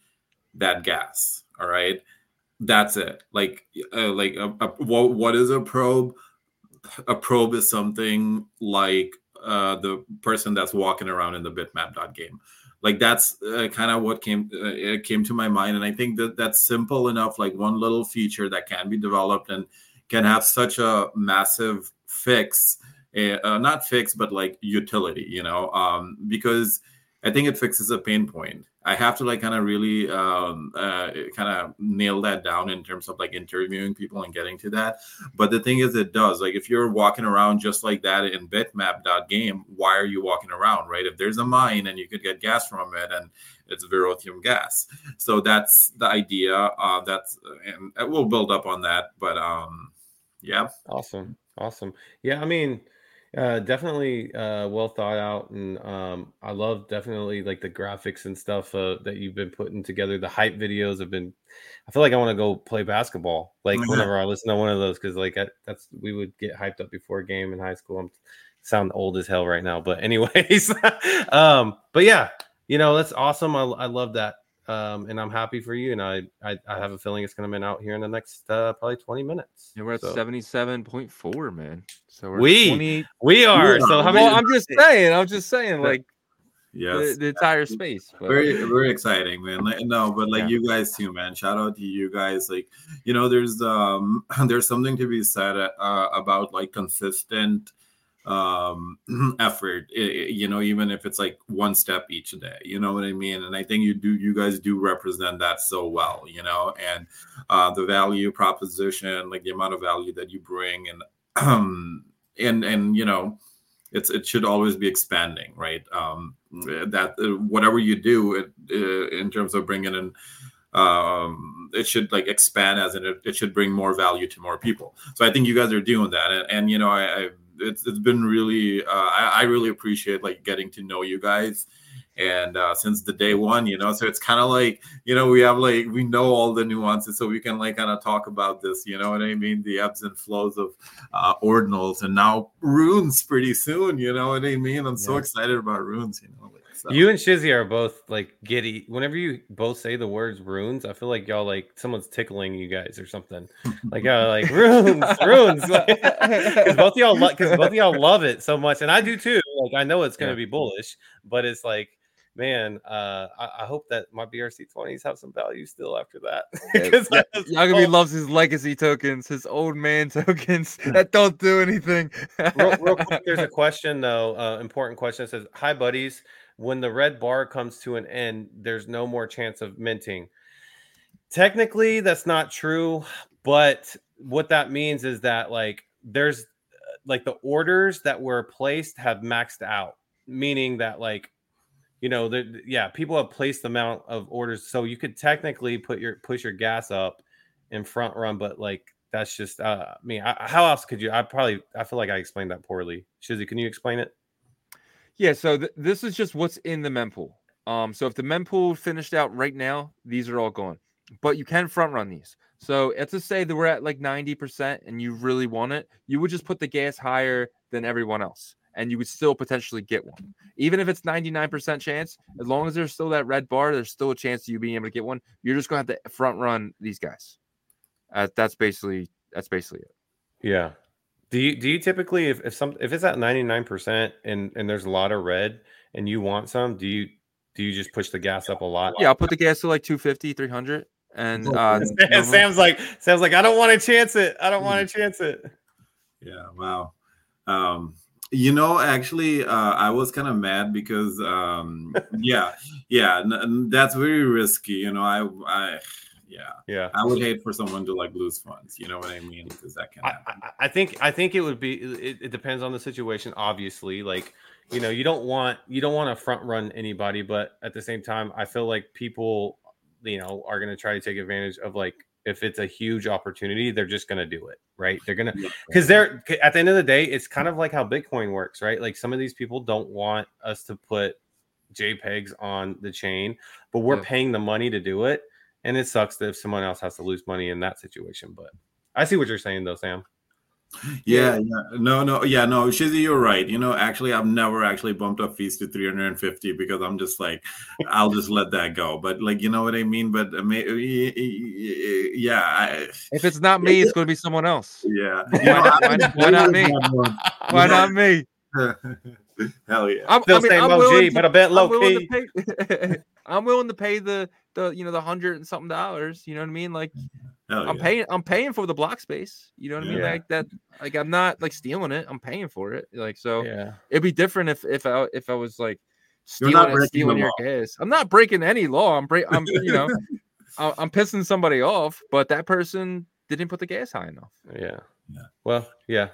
that gas. All right, that's it. Like uh, like a, a, what what is a probe? A probe is something like uh, the person that's walking around in the bitmap game. Like that's uh, kind of what came uh, it came to my mind, and I think that that's simple enough. Like one little feature that can be developed and can have such a massive fix uh, not fix but like utility you know um, because i think it fixes a pain point i have to like kind of really um, uh, kind of nail that down in terms of like interviewing people and getting to that. But the thing is it does. Like if you're walking around just like that in bitmap.game why are you walking around right? If there's a mine and you could get gas from it and it's verothium gas. So that's the idea uh, that's and we'll build up on that but um yeah. Awesome. Awesome. Yeah, I mean, uh definitely uh well thought out and um I love definitely like the graphics and stuff uh, that you've been putting together. The hype videos have been I feel like I want to go play basketball like Mhm. whenever I listen to one of those cuz like I, that's we would get hyped up before a game in high school. I'm sound old as hell right now, but anyways. (laughs) um but yeah, you know, that's awesome. I I love that. Um, and I'm happy for you. And I, I, I have a feeling it's going to be out here in the next uh, probably 20 minutes. Yeah, we're at So- seventy-seven point four, man. So we're We- 20 We are. So how well, many? I'm just saying. I'm just saying, like yes the, the entire space. But very very exciting man like, no but like Yeah. you guys too man shout out to you guys like you know there's um (clears throat) there's something to be said uh, about like consistent um (clears throat) effort i- i- you know even if it's like one step each day you know what i mean? And i think you do you guys do represent that so well you know? And uh the value proposition like the amount of value that you bring and um (clears throat) and and you know it's it should always be expanding right? Um that uh, whatever you do it, uh, in terms of bringing in um it should like expand as in it, it should bring more value to more people. So i think you guys are doing that. And, and you know i, I it's, it's been really uh, I, I really appreciate like getting to know you guys. And uh, since the day one you know so it's kind of like you know we have like we know all the nuances so we can like kind of talk about this you know what i mean? The ebbs and flows of uh ordinals and now runes pretty soon you know what i mean? I'm so excited about runes you know so. You and Shizzy are both like giddy. Whenever you both say the words runes, I feel like y'all like someone's tickling you guys or something. Like y'all like runes, runes. (laughs) (laughs) Because both of y'all, because both of y'all love it so much, and I do too. Like I know it's gonna Yeah. be bullish, but it's like, man, uh, I, I hope that my BRC twenties have some value still after that. (laughs) Because yeah, Yago B oh, loves his legacy tokens, his old man tokens that don't do anything. real, real quick, there's a question though, uh, important question. It says, "Hi, buddies. When the red bar comes to an end, there's no more chance of minting." Technically, that's not true, but what that means is that like there's like the orders that were placed have maxed out, meaning that like you know, the, yeah, people have placed the amount of orders, so you could technically put your push your gas up in front run, but like that's just uh, I mean, I, how else could you? I probably I feel like I explained that poorly. Shizzy, can you explain it? Yeah, so th- this is just what's in the mempool. Um, so if the mempool finished out right now, these are all gone, but you can front run these. So let's just say that we're at like 90% and you really want it, you would just put the gas higher than everyone else and you would still potentially get one. Even if it's 99% chance, as long as there's still that red bar, there's still a chance of you being able to get one. You're just going to have to front run these guys. Uh, that's basically that's basically it. Yeah. Do you do you typically if, if some if it's at 99% and and there's a lot of red and you want some, do you do you just push the gas up a lot? Yeah, I'll put the gas to like 250, 300 and (laughs) uh Sam's like Sam's like I don't want to chance it. I don't want to chance it. Yeah, wow. Um you know actually uh, i was kind of mad because um yeah yeah n- n- that's very risky you know i i yeah. Yeah. i would hate for someone to like lose funds you know what i mean? Because that can I, happen. I- I think I think it would be it, it depends on the situation obviously like you know you don't want you don't want to front run anybody but at the same time I feel like people you know are going to try to take advantage of like if it's a huge opportunity they're just going to do it right? They're going to because they're at the end of the day it's kind of like how bitcoin works right? Like some of these people don't want us to put jpegs on the chain but we're Yeah. paying the money to do it and it sucks that if someone else has to lose money in that situation but i see what you're saying though sam yeah yeah no no yeah no shizzy you're right you know actually i've never actually bumped up fees to 350 because i'm just like i'll just let that go but like you know what i mean but uh, may- yeah I, if it's not me, it's going to be someone else. yeah Why not- why (laughs) why not me? Why not me? (laughs) hell yeah I'm, Still I mean, same I'm OG, to- but a bit low I'm key. pay. (laughs) I'm willing to pay the the you know the hundred and something dollars. You know what I mean? Like hell I'm yeah. paying. I'm paying for the block space. You know what I mean? Yeah. Like that. Like I'm not like stealing it. I'm paying for it. Like so, yeah it'd be different if if I if I was like You're stealing not it, breaking stealing your law. gas. I'm not breaking any law. I'm break. I'm you know, (laughs) I- I'm pissing somebody off, but that person didn't put the gas high enough. Yeah. Yeah. Well, yeah.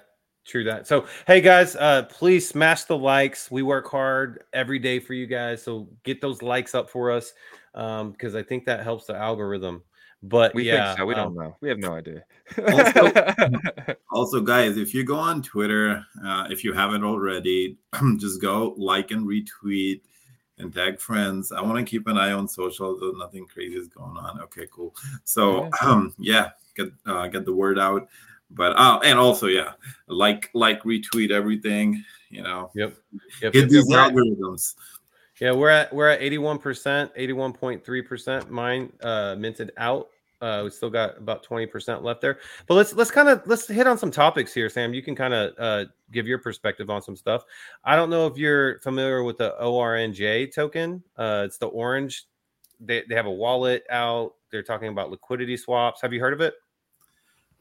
True that. So, hey guys, uh please smash the likes. We work hard every day for you guys. So, get those likes up for us um because I think that helps the algorithm. But We yeah, think so. We um, don't know. We have no idea. (laughs) Also, guys, if you go on Twitter, uh, if you haven't already, (clears throat) just go like and retweet and tag friends. I want to keep an eye on social, though nothing crazy is going on. Okay, cool. So, um, (clears throat) yeah, get uh, get the word out. But uh, and also, yeah, like like retweet everything. You know, Yep. Yep. hit yep, these we're algorithms. Yeah, we're at we're at 81%, 81.3% mine uh minted out. Uh we still got about 20% left there. But let's let's kind of let's hit on some topics here, Sam. You can kind of uh give your perspective on some stuff. I don't know if you're familiar with the ORNJ token. Uh it's the orange. They they have a wallet out. They're talking about liquidity swaps. Have you heard of it?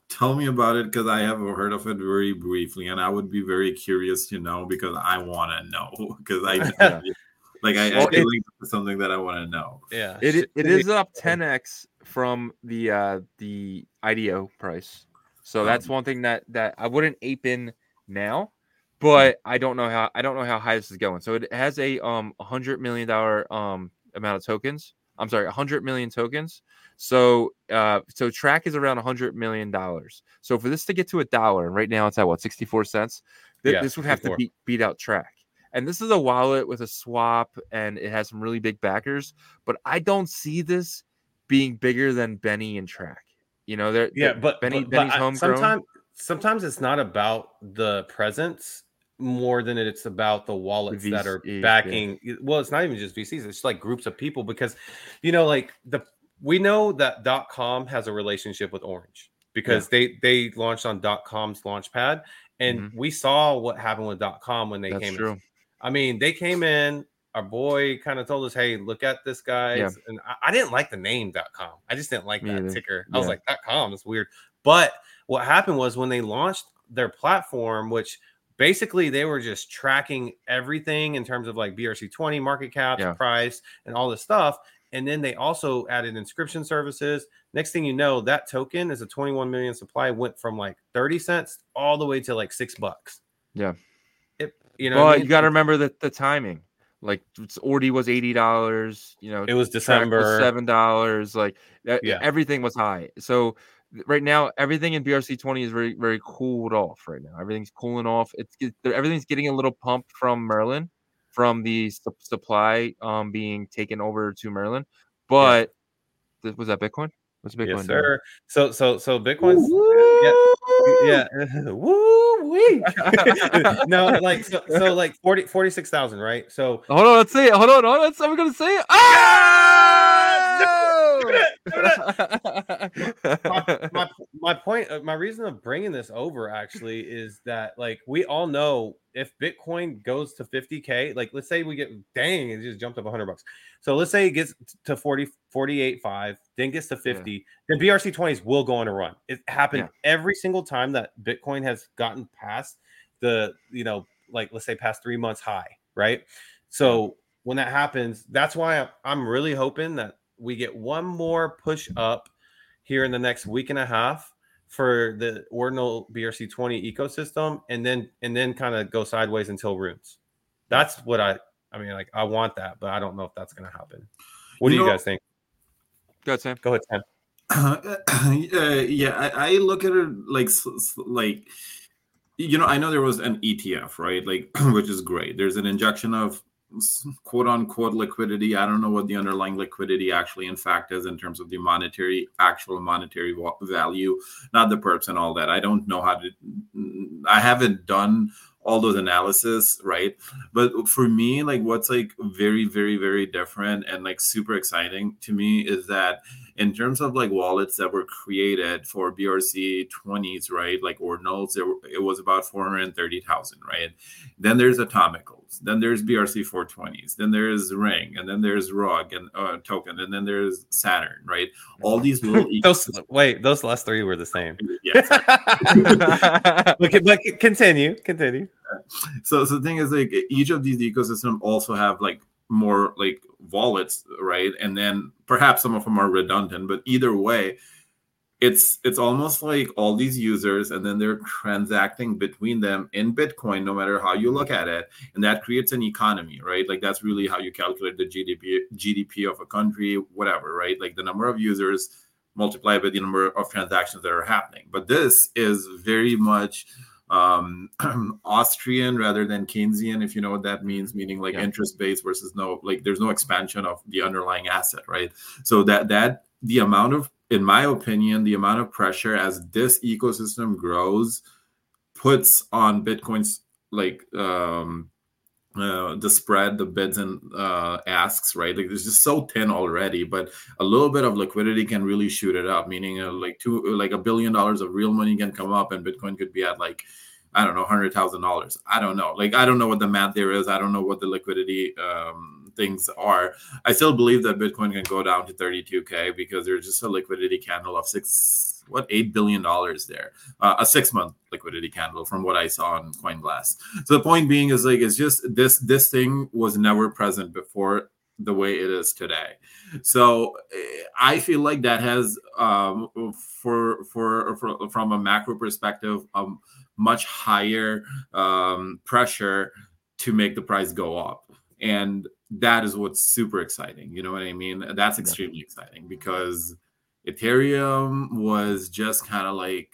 Tell me about it because I have heard of it very briefly, and I would be very curious to know because I want to know (laughs) because I (laughs) like I, I Well, feel it- like it's something that I want to know. Yeah. It it is up 10x from the uh the IDO price. So that's Um, one thing that that I wouldn't ape in now, but I don't know how I don't know how high this is going. So it has a um hundred million dollar um amount of tokens. I'm sorry, a hundred million tokens. So uh so TRAC is around a hundred million dollars. So for this to get to a dollar, and right now it's at what 64 cents. Th- Yeah, this would have to 64. beat beat out TRAC. And this is a wallet with a swap and it has some really big backers, but I don't see this being bigger than Benny and TRAC. You know, they're yeah they're- but Benny but, but Benny's I- homegrown. sometimes sometimes it's not about the presence more than it's about the wallets that are VC, yeah. backing well it's not even just vcs it's like groups of people because you know like the we know that dot com has a relationship with orange because they they launched on dot com's launchpad and we saw what happened with dot com when they Mm-hmm. That's came true. in I mean, they came in. Our boy kind of told us, "Hey, look at this guy." Yeah. And I, I didn't like the name dot .com. I just didn't like Me that either. ticker. I was Yeah. like, ".com, that's weird." But what happened was when they launched their platform, which basically they were just tracking everything in terms of like BRC20 market caps, Yeah. price, and all this stuff. And then they also added inscription services. Next thing you know, that token is a 21 million supply went from like 30 cents all the way to like six bucks. Yeah. It, you know, well, I mean? you got to remember that the timing. Like it's- ORDI was eighty dollars. You know, it was TRAC was December. seven dollars. Like Yeah. everything was high. So right now, everything in BRC twenty is very very cooled off right now. Everything's cooling off. It's everything's getting a little pump from Merlin, from the sup- supply um being taken over to Merlin. But th- was that Bitcoin? What's Bitcoin yes, doing? sir. So so so Bitcoin's yeah, yeah. (laughs) woo wee. no, like so, (laughs) so like 40 46,000, right? So Hold on, let's see it. Hold on, hold on. Let's, I'm gonna say it. Oh! (laughs) my my point uh, my reason of bringing this over actually is that like we all know if bitcoin goes to 50k like let's say we get dang it just jumped up 100 bucks. So let's say it gets to 40 48 5 then gets to 50 then brc 20s will go on a run. It happened every single time that bitcoin has gotten past the you know like let's say past three months high right? So when that happens that's why I'm- i'm really hoping that we get one more push up here in the next week and a half for the ordinal BRC 20 ecosystem and then and then kind of go sideways until runes. That's what I I mean like I want that, but I don't know if that's going to happen. What do You you guys think? Go ahead, Sam. Go ahead, Sam. (clears throat) uh, yeah, I, I look at it like s- s- like you know, I know there was an ETF, right? Like, (clears throat) which is great. There's an injection of s- quote unquote liquidity. I don't know what the underlying liquidity actually, in fact, is in terms of the monetary, actual monetary value, not the perps and all that. I don't know how to. I haven't done all those analysis, right? But for me, like, what's like very, very, very different and like super exciting to me is that in terms of like wallets that were created for BRC 20s, right? Like ordinals, were- it was about 430,000, right? Then there's atomicals, then there's BRC 420s, then there's Ring, and then there's Rug and uh, Token, and then there's Saturn, right? All these little (laughs) Those wait, those last three were the same. (laughs) yeah, Okay, (laughs) but continue, continue. so, so the thing is like each of these ecosystem also have like more like wallets right and then perhaps some of them are redundant but either way it's it's almost like all these users and then they're transacting between them in bitcoin no matter how you look at it and that creates an economy right like that's really how you calculate the gdp gdp of a country whatever right like the number of users multiplied by the number of transactions that are happening but this is very much um, (clears throat) Austrian rather than Keynesian, if you know what that means, meaning like Yeah. interest based versus no, like there's no expansion of the underlying asset, right? So that that the amount of, in my opinion, the amount of pressure as this ecosystem grows puts on Bitcoin's like um uh, the spread, the bids and uh, asks, right? Like it's just so thin already, but a little bit of liquidity can really shoot it up. Meaning, uh, like two, like a billion dollars of real money can come up, and Bitcoin could be at like, I don't know, hundred thousand dollars. I don't know. Like I don't know what the math there is. I don't know what the liquidity um, things are. I still believe that Bitcoin can go down to thirty two k because there's just a liquidity candle of six, what eight billion dollars there, uh, a six month liquidity candle from what I saw on CoinGlass. So the point being is like it's just this this thing was never present before the way it is today. So eh, I feel like that has um, for, for for from a macro perspective um much higher um, pressure to make the price go up. And that is what's super exciting you know what i mean? That's extremely exciting because ethereum was just kind of like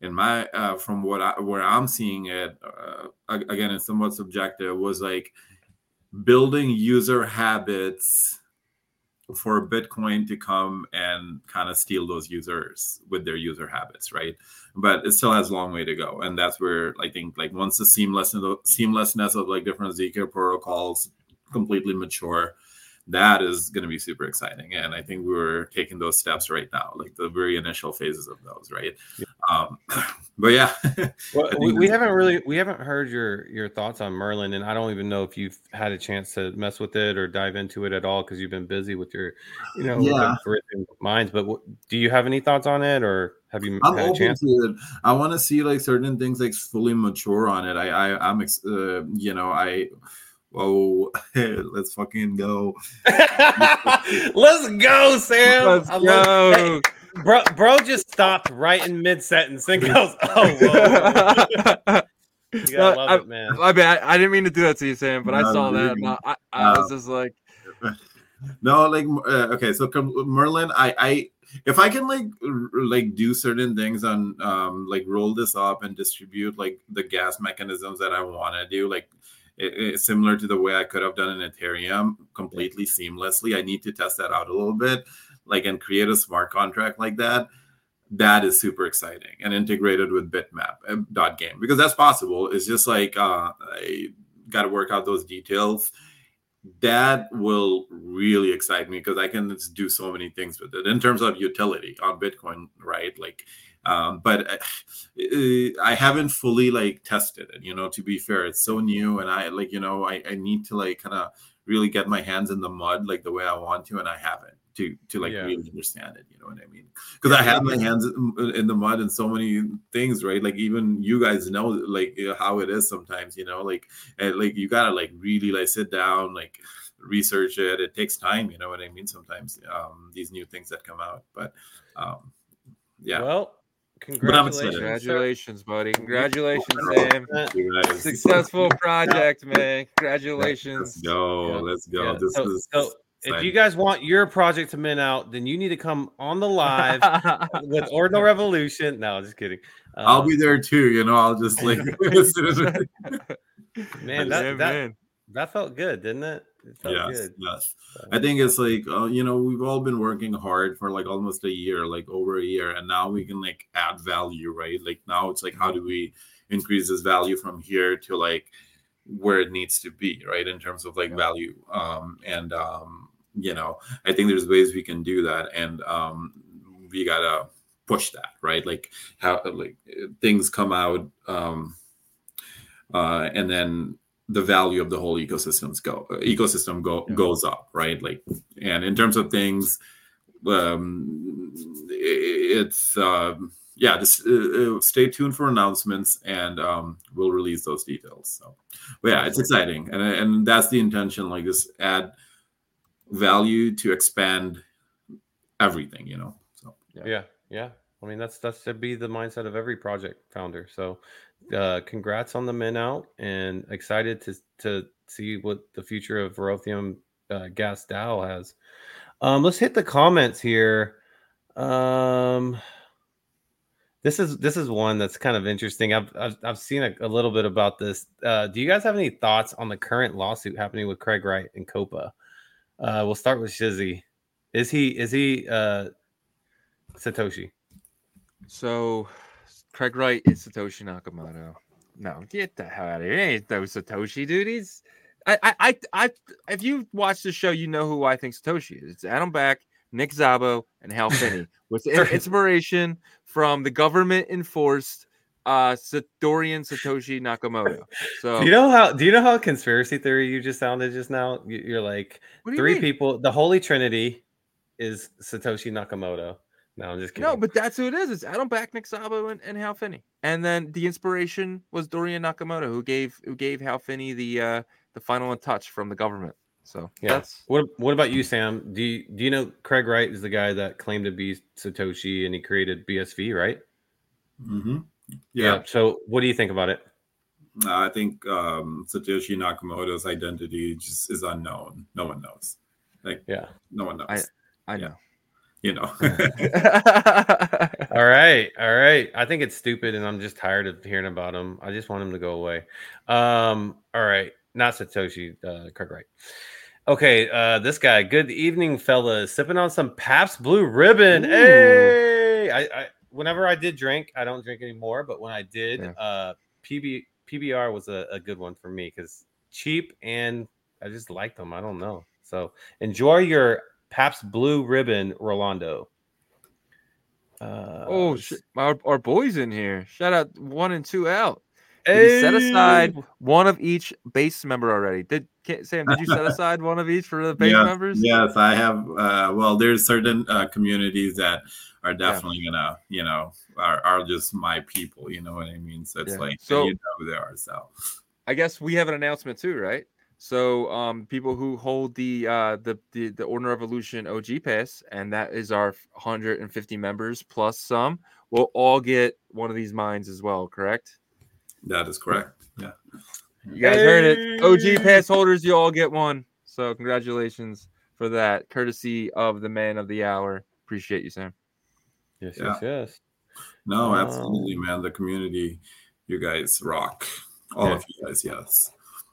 in my uh, from what I where I'm seeing it uh, again it's somewhat subjective was like building user habits for Bitcoin to come and kind of steal those users with their user habits, right? But it still has a long way to go, and that's where I think like once the seamlessness of, seamlessness of like different zk protocols completely mature, that is going to be super exciting and i think we're taking those steps right now like the very initial phases of those right um (clears throat) but yeah (laughs) Well, we, we haven't really we haven't heard your your thoughts on Merlin, and I don't even know if you've had a chance to mess with it or dive into it at all because you've been busy with your, you know, Yeah. yeah. minds. But what, do you have any thoughts on it, or have you I'm had a open chance? to it. I want to see like certain things like fully mature on it. I, I I'm ex- uh, you know I whoa (laughs) let's fucking go. (laughs) Let's go, Sam. Let's I love- go. Hey, bro, bro just stopped right in mid sentence and goes, "Oh, whoa. (laughs) you gotta No, love I- it, man." My bad. I didn't mean to do that to you, Sam, but I saw you're that. good. and I, I No. was just like, No, like uh, okay, so com- Merlin, I I if I can like r- like do certain things on um like roll this up and distribute like the gas mechanisms that I want to do, like it, it's similar to the way I could have done in Ethereum completely seamlessly. I need to test that out a little bit. like and create a smart contract like that that is super exciting and integrated with bitmap uh, dot game because that's possible it's just like uh i got to work out those details that will really excite me because i can do so many things with it in terms of utility on bitcoin right like um, but uh, I haven't fully like tested it. You know, to be fair, it's so new, and I like you know I, I need to like kind of really get my hands in the mud like the way I want to, and I haven't to to like yeah. really understand it. You know what I mean? Because I have my hands in the mud in so many things, right? Like even you guys know like how it is sometimes. You know, like and, like you gotta like really like sit down like research it it takes time you know what i mean sometimes um these new things that come out but um yeah well Congratulations, Congratulations buddy. Congratulations, Sam. Successful (laughs) project, man. Congratulations. Let's go. Let's go. Yeah. This so, is so if you guys want your project to mint out, then you need to come on the live with (laughs) Ordinal Revolution. No, just kidding. Um, I'll be there too. You know, I'll just like (laughs) man, that, yeah, that, man. that felt good, didn't it? Yes, good. yes. I think it's like uh, you know we've all been working hard for like almost a year, like over a year, and now we can like add value, right? Like now it's like how do we increase this value from here to like where it needs to be, right? In terms of like value, um, and um, you know i think there's ways we can do that and um we gotta push that right like how like things come out um uh and then the value of the whole ecosystems go ecosystem go yeah. goes up right like and in terms of things um it's uh yeah just uh, uh, stay tuned for announcements and um we'll release those details so but yeah it's exciting and and that's the intention like just add value to expand everything you know so yeah yeah, yeah. i mean that's that's to be the mindset of every project founder so uh congrats on the mint out and excited to to see what the future of Rotheum uh, gas DAO has um let's hit the comments here um this is this is one that's kind of interesting. I've I've, I've seen a, a, little bit about this. Uh, do you guys have any thoughts on the current lawsuit happening with Craig Wright and COPA? Uh, we'll start with Shizzy. Is he is he uh, Satoshi? So Craig Wright is Satoshi Nakamoto. No, get the hell out of here. He ain't no Satoshi, duties. He's I, I, I, if you watch the show, you know who I think Satoshi is. It's Adam Back, Nick Szabo, and Hal Finney, (laughs) with inspiration from the government enforced uh Dorian Satoshi Nakamoto. (laughs) So do you know how do you know how conspiracy theory you just sounded just now? You're like three mean? people. The Holy Trinity is Satoshi Nakamoto. No, I'm just kidding. No, but that's who it is. It's Adam Back, Nick Szabo, and, and Hal Finney. And then the inspiration was Dorian Nakamoto, who gave who gave Hal Finney the uh the final touch from the government. So yeah. That's... What What about you, Sam? Do you do you know Craig Wright is the guy that claimed to be Satoshi and he created BSV, right? Mm-hmm. Yeah. yeah. So, what do you think about it? I think um, Satoshi Nakamoto's identity just is unknown. No one knows. Like, yeah, no one knows. I, I know. You know. (laughs) all right, all right. I think it's stupid, and I'm just tired of hearing about him. I just want him to go away. Um, all right, not Satoshi, uh, Kirk Wright. Okay, uh, this guy. Good evening, fellas. Sipping on some Pabst Blue Ribbon. Ooh. Hey, I, I whenever I did drink, I don't drink anymore, but when I did, yeah. uh, PB PBR was a, a good one for me because cheap and I just liked them. I don't know. So enjoy your Pabst Blue Ribbon, Rolando. Uh, oh, sh- our, our boys in here. Shout out one and two out. Did hey. set aside one of each base member already? Did Sam? Did you set (laughs) aside one of each for the base yes, members? Yes, I have. Uh, well, there's certain uh, communities that are definitely yeah. gonna, you know, are, are just my people. You know what I mean? So it's yeah. like so, you know who they are. So I guess we have an announcement too, right? So um, people who hold the uh, the the the Ordinal Revolution OG pass, and that is our 150 members plus some, will all get one of these mines as well. Correct? That is correct. Yeah. You guys hey. heard it. OG pass holders, you all get one. So congratulations for that, courtesy of the man of the hour. Appreciate you, Sam. Yes, yeah. yes, yes. No, absolutely, man. The community, you guys rock. All yeah. of you guys, yes.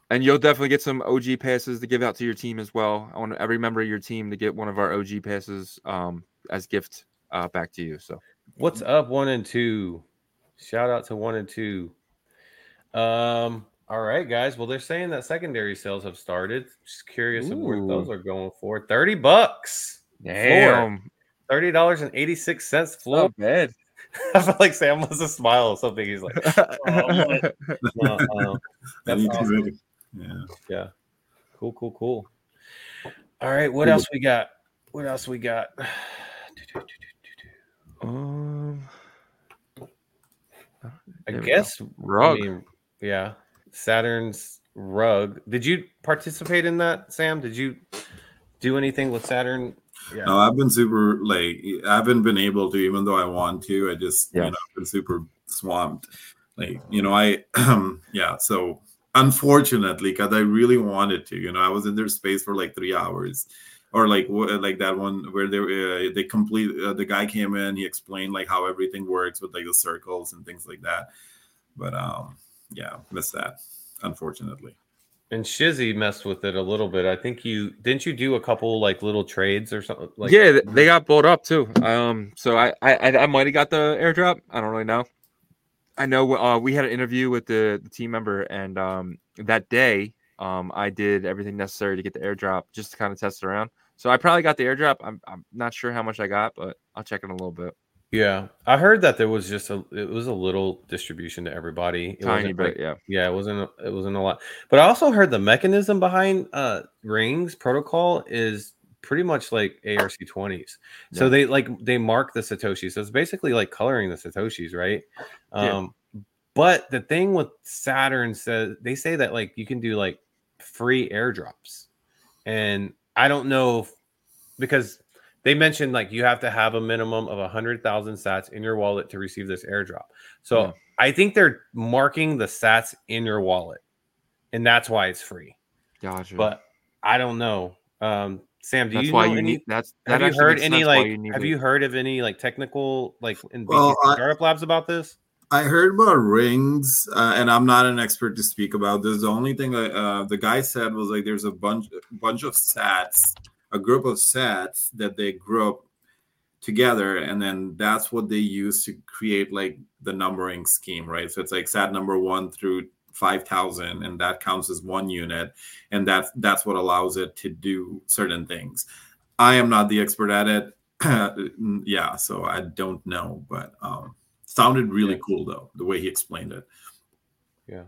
And you'll definitely get some OG passes to give out to your team as well. I want every member of your team to get one of our OG passes um, as gift uh, back to you. So What's up, one and two? Shout out to one and two. Um, all right, guys. Well, they're saying that secondary sales have started. Just curious of where those are going for. 30 bucks. damn, Thirty dollars and eighty six cents floor. not bad. (laughs) I felt like Sam was a smile or something. He's like, (laughs) man. uh, uh, that's Anything awesome. Really- Yeah. yeah, cool, cool, cool. All right, what else we got? What else we got? (sighs) um, I There we go. guess rug. I mean, yeah, Saturn's rug. Did you participate in that, Sam? Did you do anything with Saturn? Yeah. No, I've been super like I haven't been able to, even though I want to. I just Yeah. you know I've been super swamped. Like you know, I (clears throat) yeah. So unfortunately, because I really wanted to, you know, I was in their space for like three hours, or like wh- like that one where they uh, they complete uh, the guy came in, he explained like how everything works with like the circles and things like that. But um, yeah, missed that unfortunately. And Shizzy messed with it a little bit. I think you didn't you do a couple like little trades or something like yeah, they got bought up too. Um, so I I, I- I might have got the airdrop. I don't really know. I know uh, we had an interview with the, the team member, and um, that day um, I did everything necessary to get the airdrop just to kind of test it around. So I probably got the airdrop. I'm, I'm not sure how much I got, but I'll check in a little bit. Yeah, I heard that there was just a it was a little distribution to everybody. It Tiny bit, like- yeah. yeah, it wasn't it wasn't a lot. But I also heard the mechanism behind uh rings protocol is pretty much like ARC 20s. So they like they mark the satoshis. So it's basically like coloring the satoshis, right? Yeah. Um but the thing with Saturn says they say that like you can do like free airdrops. And I don't know if, because they mentioned like you have to have a minimum of a hundred thousand sats in your wallet to receive this airdrop. So Yeah. I think they're marking the sats in your wallet, and that's why it's free. Gotcha. But I don't know. Um, Sam, do that's you why know you any? need that's. have you heard any like? you have it. you heard of any like technical like in BTC Well, I- startup labs about this? I heard about rings, uh, and I'm not an expert to speak about this. The only thing I, uh, the guy said was like there's a bunch bunch of sats, a group of sats that they group together, and then that's what they use to create like the numbering scheme, right? So it's like sat number one through five thousand, and that counts as one unit, and that's that's what allows it to do certain things. I am not the expert at it. (clears throat) yeah, so I don't know, but um, sounded really Yeah. cool though the way he explained it. Yeah.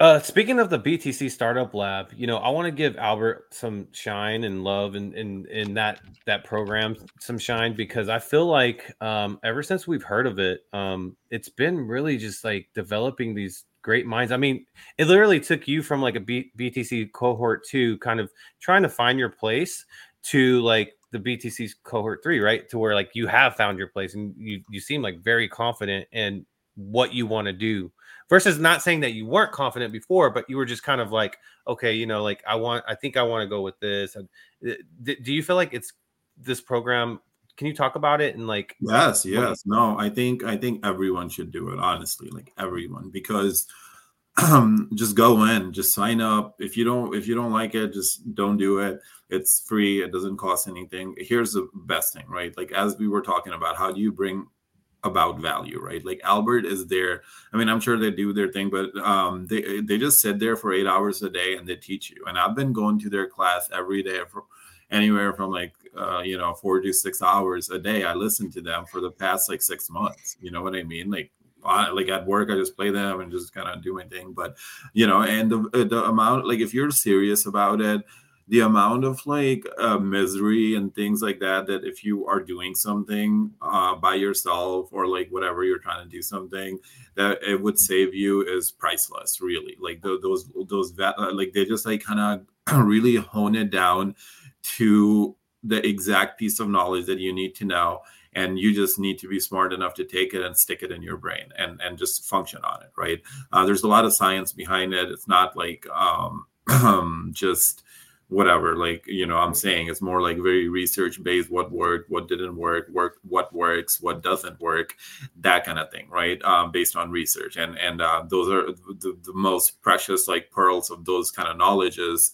Uh, speaking of the BTC Startup Lab, you know, I want to give Albert some shine and love and in, in, in that that program some shine because I feel like um, ever since we've heard of it, um, it's been really just like developing these great minds. I mean, it literally took you from like a B- BTC cohort two, kind of trying to find your place, to like the BTC's cohort three, right? To where like you have found your place and you you seem like very confident in what you want to do versus not saying that you weren't confident before, but you were just kind of like, okay, you know, like I want, I think I want to go with this. Uh, Do you feel like it's this program? Can you talk about it and like, Yes, yes. No, I think I think everyone should do it, honestly, like everyone, because um (clears throat) just go in, just sign up. If you don't if you don't like it, just don't do it. It's free, it doesn't cost anything. Here's the best thing, right? Like as we were talking about, how do you bring about value, right? Like Albert is there. I mean, I'm sure they do their thing, but um, they they just sit there for eight hours a day and they teach you. And I've been going to their class every day for anywhere from like uh, you know four to six hours a day. I listen to them for the past like six months. You know what I mean? Like I, like at work, I just play them and just kind of do my thing. But you know, and the the amount like if you're serious about it the amount of like uh, misery and things like that that if you are doing something uh, by yourself or like whatever you're trying to do something that it would save you is priceless really like tho- those those va- uh, like they just like kind of (clears throat) really hone it down to the exact piece of knowledge that you need to know and you just need to be smart enough to take it and stick it in your brain and and just function on it right? Uh, there's a lot of science behind it. It's not like um (clears throat) just whatever like you know i'm saying it's more like very research based what worked what didn't work work what works what doesn't work that kind of thing right? Um, based on research. And and uh, those are the, the most precious like pearls of those kind of knowledges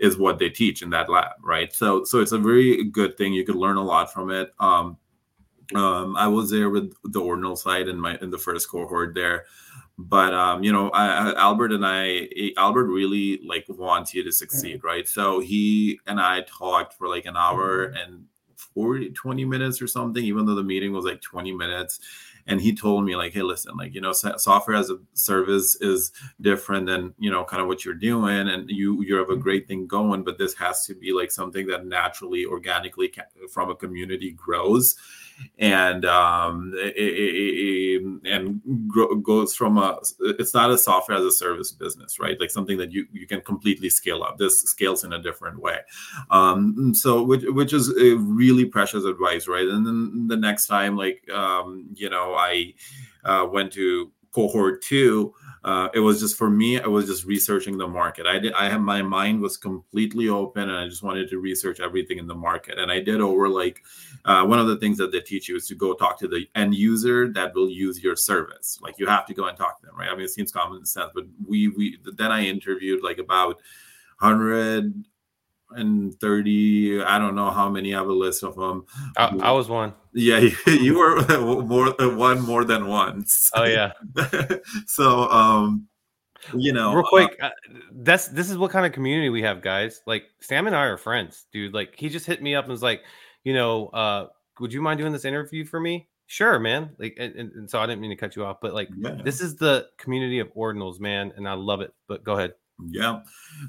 is what they teach in that lab right so so it's a very good thing you could learn a lot from it um, um, I was there with the ordinal side in my in the first cohort there, but um, you know, I, Albert and I, Albert really like wants you to succeed, right? So he and I talked for like an hour and 40, 20 minutes or something, even though the meeting was like 20 minutes. And he told me like, hey, listen, like you know, software as a service is different than you know, kind of what you're doing, and you you have a mm-hmm. great thing going, but this has to be like something that naturally, organically, from a community grows and um, it, it, it, and goes from a it's not a software as a service business right? Like something that you you can completely scale up. This scales in a different way. Um, so which which is really precious advice right? And then the next time like um, you know i uh, went to cohort two uh, it was just for me i was just researching the market. I did i have my mind was completely open and i just wanted to research everything in the market. And i did over like uh, one of the things that they teach you is to go talk to the end user that will use your service. Like you have to go and talk to them right? I mean it seems common sense but we we then i interviewed like about 100 30 i don't know how many i have a list of them i, I was one. Yeah you, (laughs) you were (laughs) more one more than once. Oh yeah. (laughs) So um you know real quick uh, uh, that's this is what kind of community we have guys. Like sam and i are friends dude. Like he just hit me up and was like you know uh would you mind doing this interview for me sure man like and, and so i didn't mean to cut you off but like yeah. this is the community of ordinals man and i love it but go ahead yeah.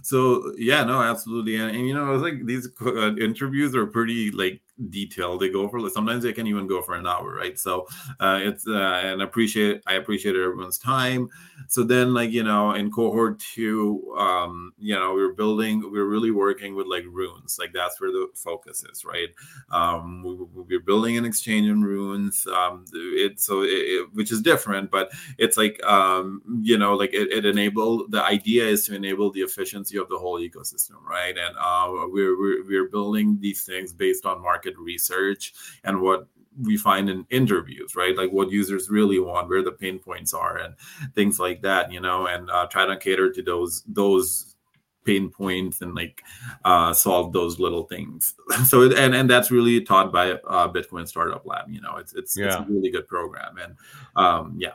So yeah, no, absolutely, and, and you know, I was like these uh, interviews are pretty like detailed. They go for sometimes they can even go for an hour, right? So uh, it's uh, and appreciate I appreciate everyone's time. So then, like you know, in cohort two, um, you know, we are building, we are really working with like runes, like that's where the focus is, right? Um, we, are building an exchange in runes. Um, it's so it, it, which is different, but it's like um, you know, like it, it enabled the idea is to enable the efficiency of the whole ecosystem, right? And uh, we're, we're we're building these things based on market research and what we find in interviews, right? Like what users really want, where the pain points are, and things like that, you know, and uh, try to cater to those those pain points and like uh, solve those little things. (laughs) So and and that's really taught by uh, Bitcoin Startup Lab. You know, it's it's, yeah. it's a really good program, and um, yeah.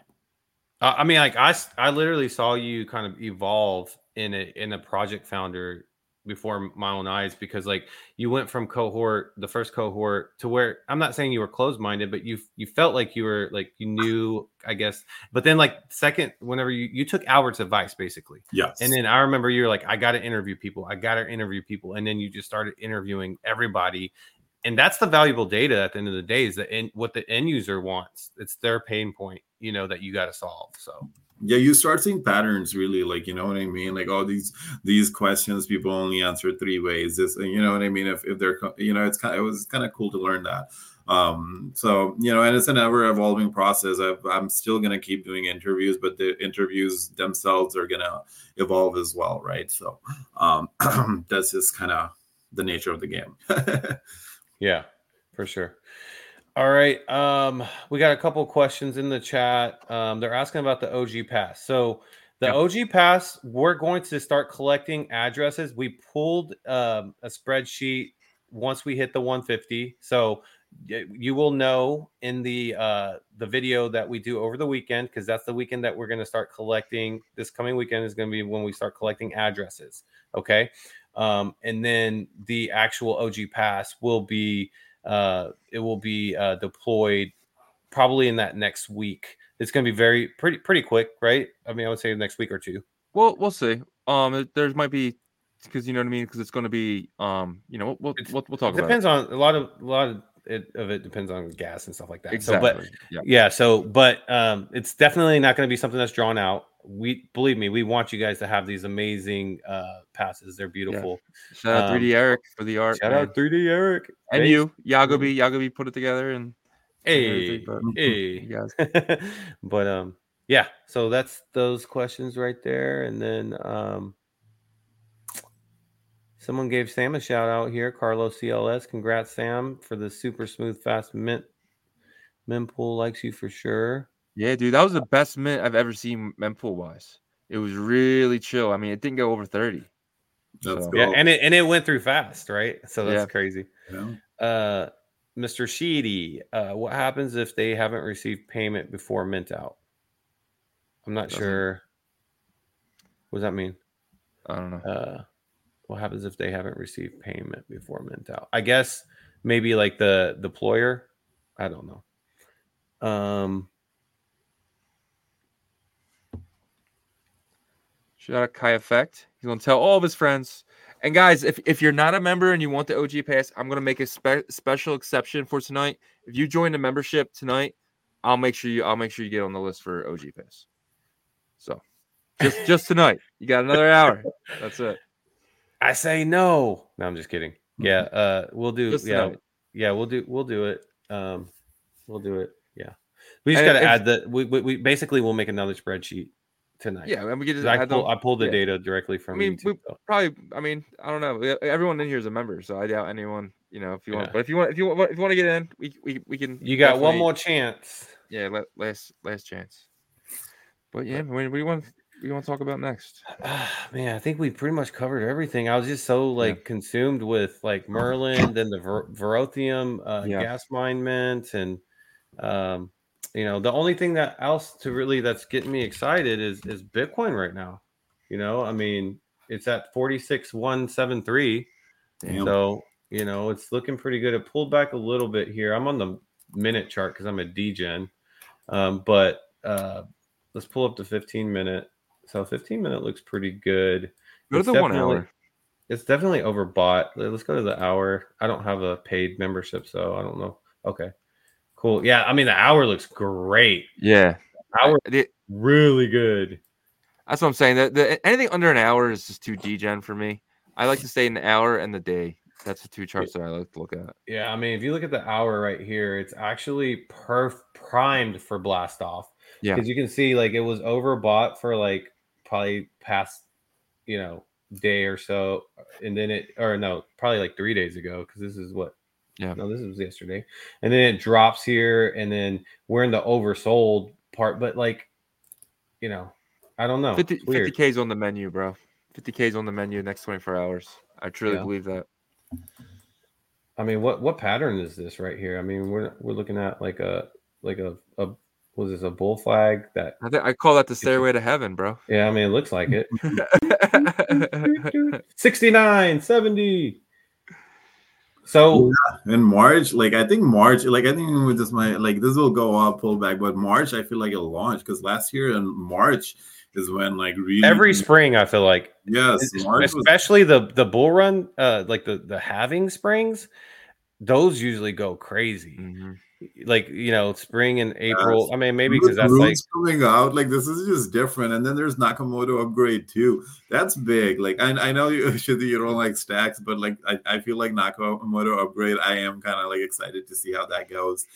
I mean, like I, I literally saw you kind of evolve in a in a project founder before my own eyes because like you went from cohort the first cohort to where i'm not saying you were closed minded but you you felt like you were like you uh-huh. knew i guess but then like second whenever you you took albert's advice basically. Yes. And then i remember you're like i gotta interview people. I gotta interview people. And then you just started interviewing everybody. And that's the valuable data at the end of the day is that in, what the end user wants. It's their pain point you know that you got to solve so yeah you start seeing patterns really like you know what i mean? Like all these these questions people only answer three ways. This you know what i mean? If, if they're you know it's kind of it was kind of cool to learn that. Um so you know and it's an ever evolving process. I am still going to keep doing interviews but the interviews themselves are going to evolve as well right? So um (clears throat) that's just kind of the nature of the game. (laughs) Yeah for sure all right. Um, we got a couple questions in the chat. Um, they're asking about the OG pass. So the OG pass, we're going to start collecting addresses. We pulled um, a spreadsheet once we hit the 150. So you will know in the uh, the video that we do over the weekend because that's the weekend that we're going to start collecting. This coming weekend is going to be when we start collecting addresses. Okay. Um, and then the actual OG pass will be uh, it will be uh, deployed probably in that next week. It's going to be very pretty pretty quick, right? I mean, I would say next week or two. Well, we'll see. Um, there might be because you know what I mean because it's going to be um, you know, we'll we'll, we'll talk. It depends on a lot of a lot of it of it depends on gas and stuff like that. Exactly. So, but yeah. yeah, so but um, it's definitely not going to be something that's drawn out we believe me, we want you guys to have these amazing uh passes. They're beautiful. Yeah. Shout out um, 3D Eric for the art. Shout man. out 3D Eric. And you, Yago B. Yagobi put it together and hey, but, hey. (laughs) (laughs) but um yeah, so that's those questions right there. And then um Someone gave Sam a shout out here. Carlos CLS. Congrats, Sam, for the super smooth, fast mint. Mempool likes you for sure. Yeah, dude, that was the best mint I've ever seen mempool wise. It was really chill. I mean, it didn't go over 30. That's So- cool. Yeah, and it and it went through fast, right? So that's Yeah. crazy. Yeah. Uh, Mr. Sheedy, uh, what happens if they haven't received payment before mint out? I'm not Doesn't- sure. What does that mean? I don't know. Uh, what happens if they haven't received payment before mint out? I guess maybe like the deployer. I don't know. Um, Shout out Kai Effect. He's gonna tell all of his friends. And guys, if, if you're not a member and you want the OG pass, I'm gonna make a spe- special exception for tonight. If you join the membership tonight, I'll make sure you I'll make sure you get on the list for OG pass. So just just tonight, you got another hour. That's it. I say no. No, I'm just kidding. Yeah, uh, we'll do. Just yeah, yeah, we'll do. We'll do it. Um, we'll do it. Yeah, we just got to add the. We, we we basically we'll make another spreadsheet tonight. Yeah, and we get I pull, them- I pulled the yeah. data directly from. I mean, YouTube, we- so. probably i mean i don't know everyone in here is a member so i doubt anyone you know if you want Yeah. but if you want if you want if you want to get in we we, we can You got one more chance. yeah la- last last chance but yeah what do you want you want to talk about next Ah, (sighs) man, I think we pretty much covered everything. I was just so like consumed with like Merlin, then the Ver- Verothium uh, Yeah. gas mine mint, and um, you know the only thing that else to really that's getting me excited is is Bitcoin right now. You know, I mean, it's at forty six one seven three, Damn. so you know it's looking pretty good. It pulled back a little bit here. I'm on the minute chart because I'm a degen, um, but uh, let's pull up the fifteen minute. So 15 minute looks pretty good. go to It's the one hour It's definitely overbought. Let- Let's go to the hour. I don't have a paid membership, so I don't know. Okay, cool. Yeah, I mean the hour looks great. yeah Hour the- really good. that's what i'm saying that the, anything under an hour is just too degen for me i like to stay an hour and the day that's the two charts that i like to look at Yeah, I mean if you look at the hour right here, it's actually perf primed for blast off. Yeah. because you can see like it was overbought for like probably past, you know, day or so, and then it or no, probably like three days ago because this is what Yeah. no, this was yesterday, and then it drops here, and then we're in the oversold part, but like, you know, I don't know, 50, It's weird. 50k's on the menu bro 50k's on the menu next 24 hours i truly Yeah. believe that I mean, what what pattern is this right here? I mean, we're we're looking at like a like a a was this a bull flag that? i think i call that the stairway to heaven bro Yeah, I mean, it looks like it. (laughs) 69, 70. So in March, like I think March, like I think with this my like this will go up, pull back, but March I feel like it'll launch because last year in March is when like really every spring, I feel like, yes, March was especially the the bull run, uh, like the the halving springs, those usually go crazy. Mhm. Like you know, spring and April. Yes. I mean, maybe because that's like runes coming out like this is just different and then there's nakamoto upgrade too that's big like i, I know you (laughs) should you don't like stacks but like i, I feel like nakamoto upgrade i am kind of like excited to see how that goes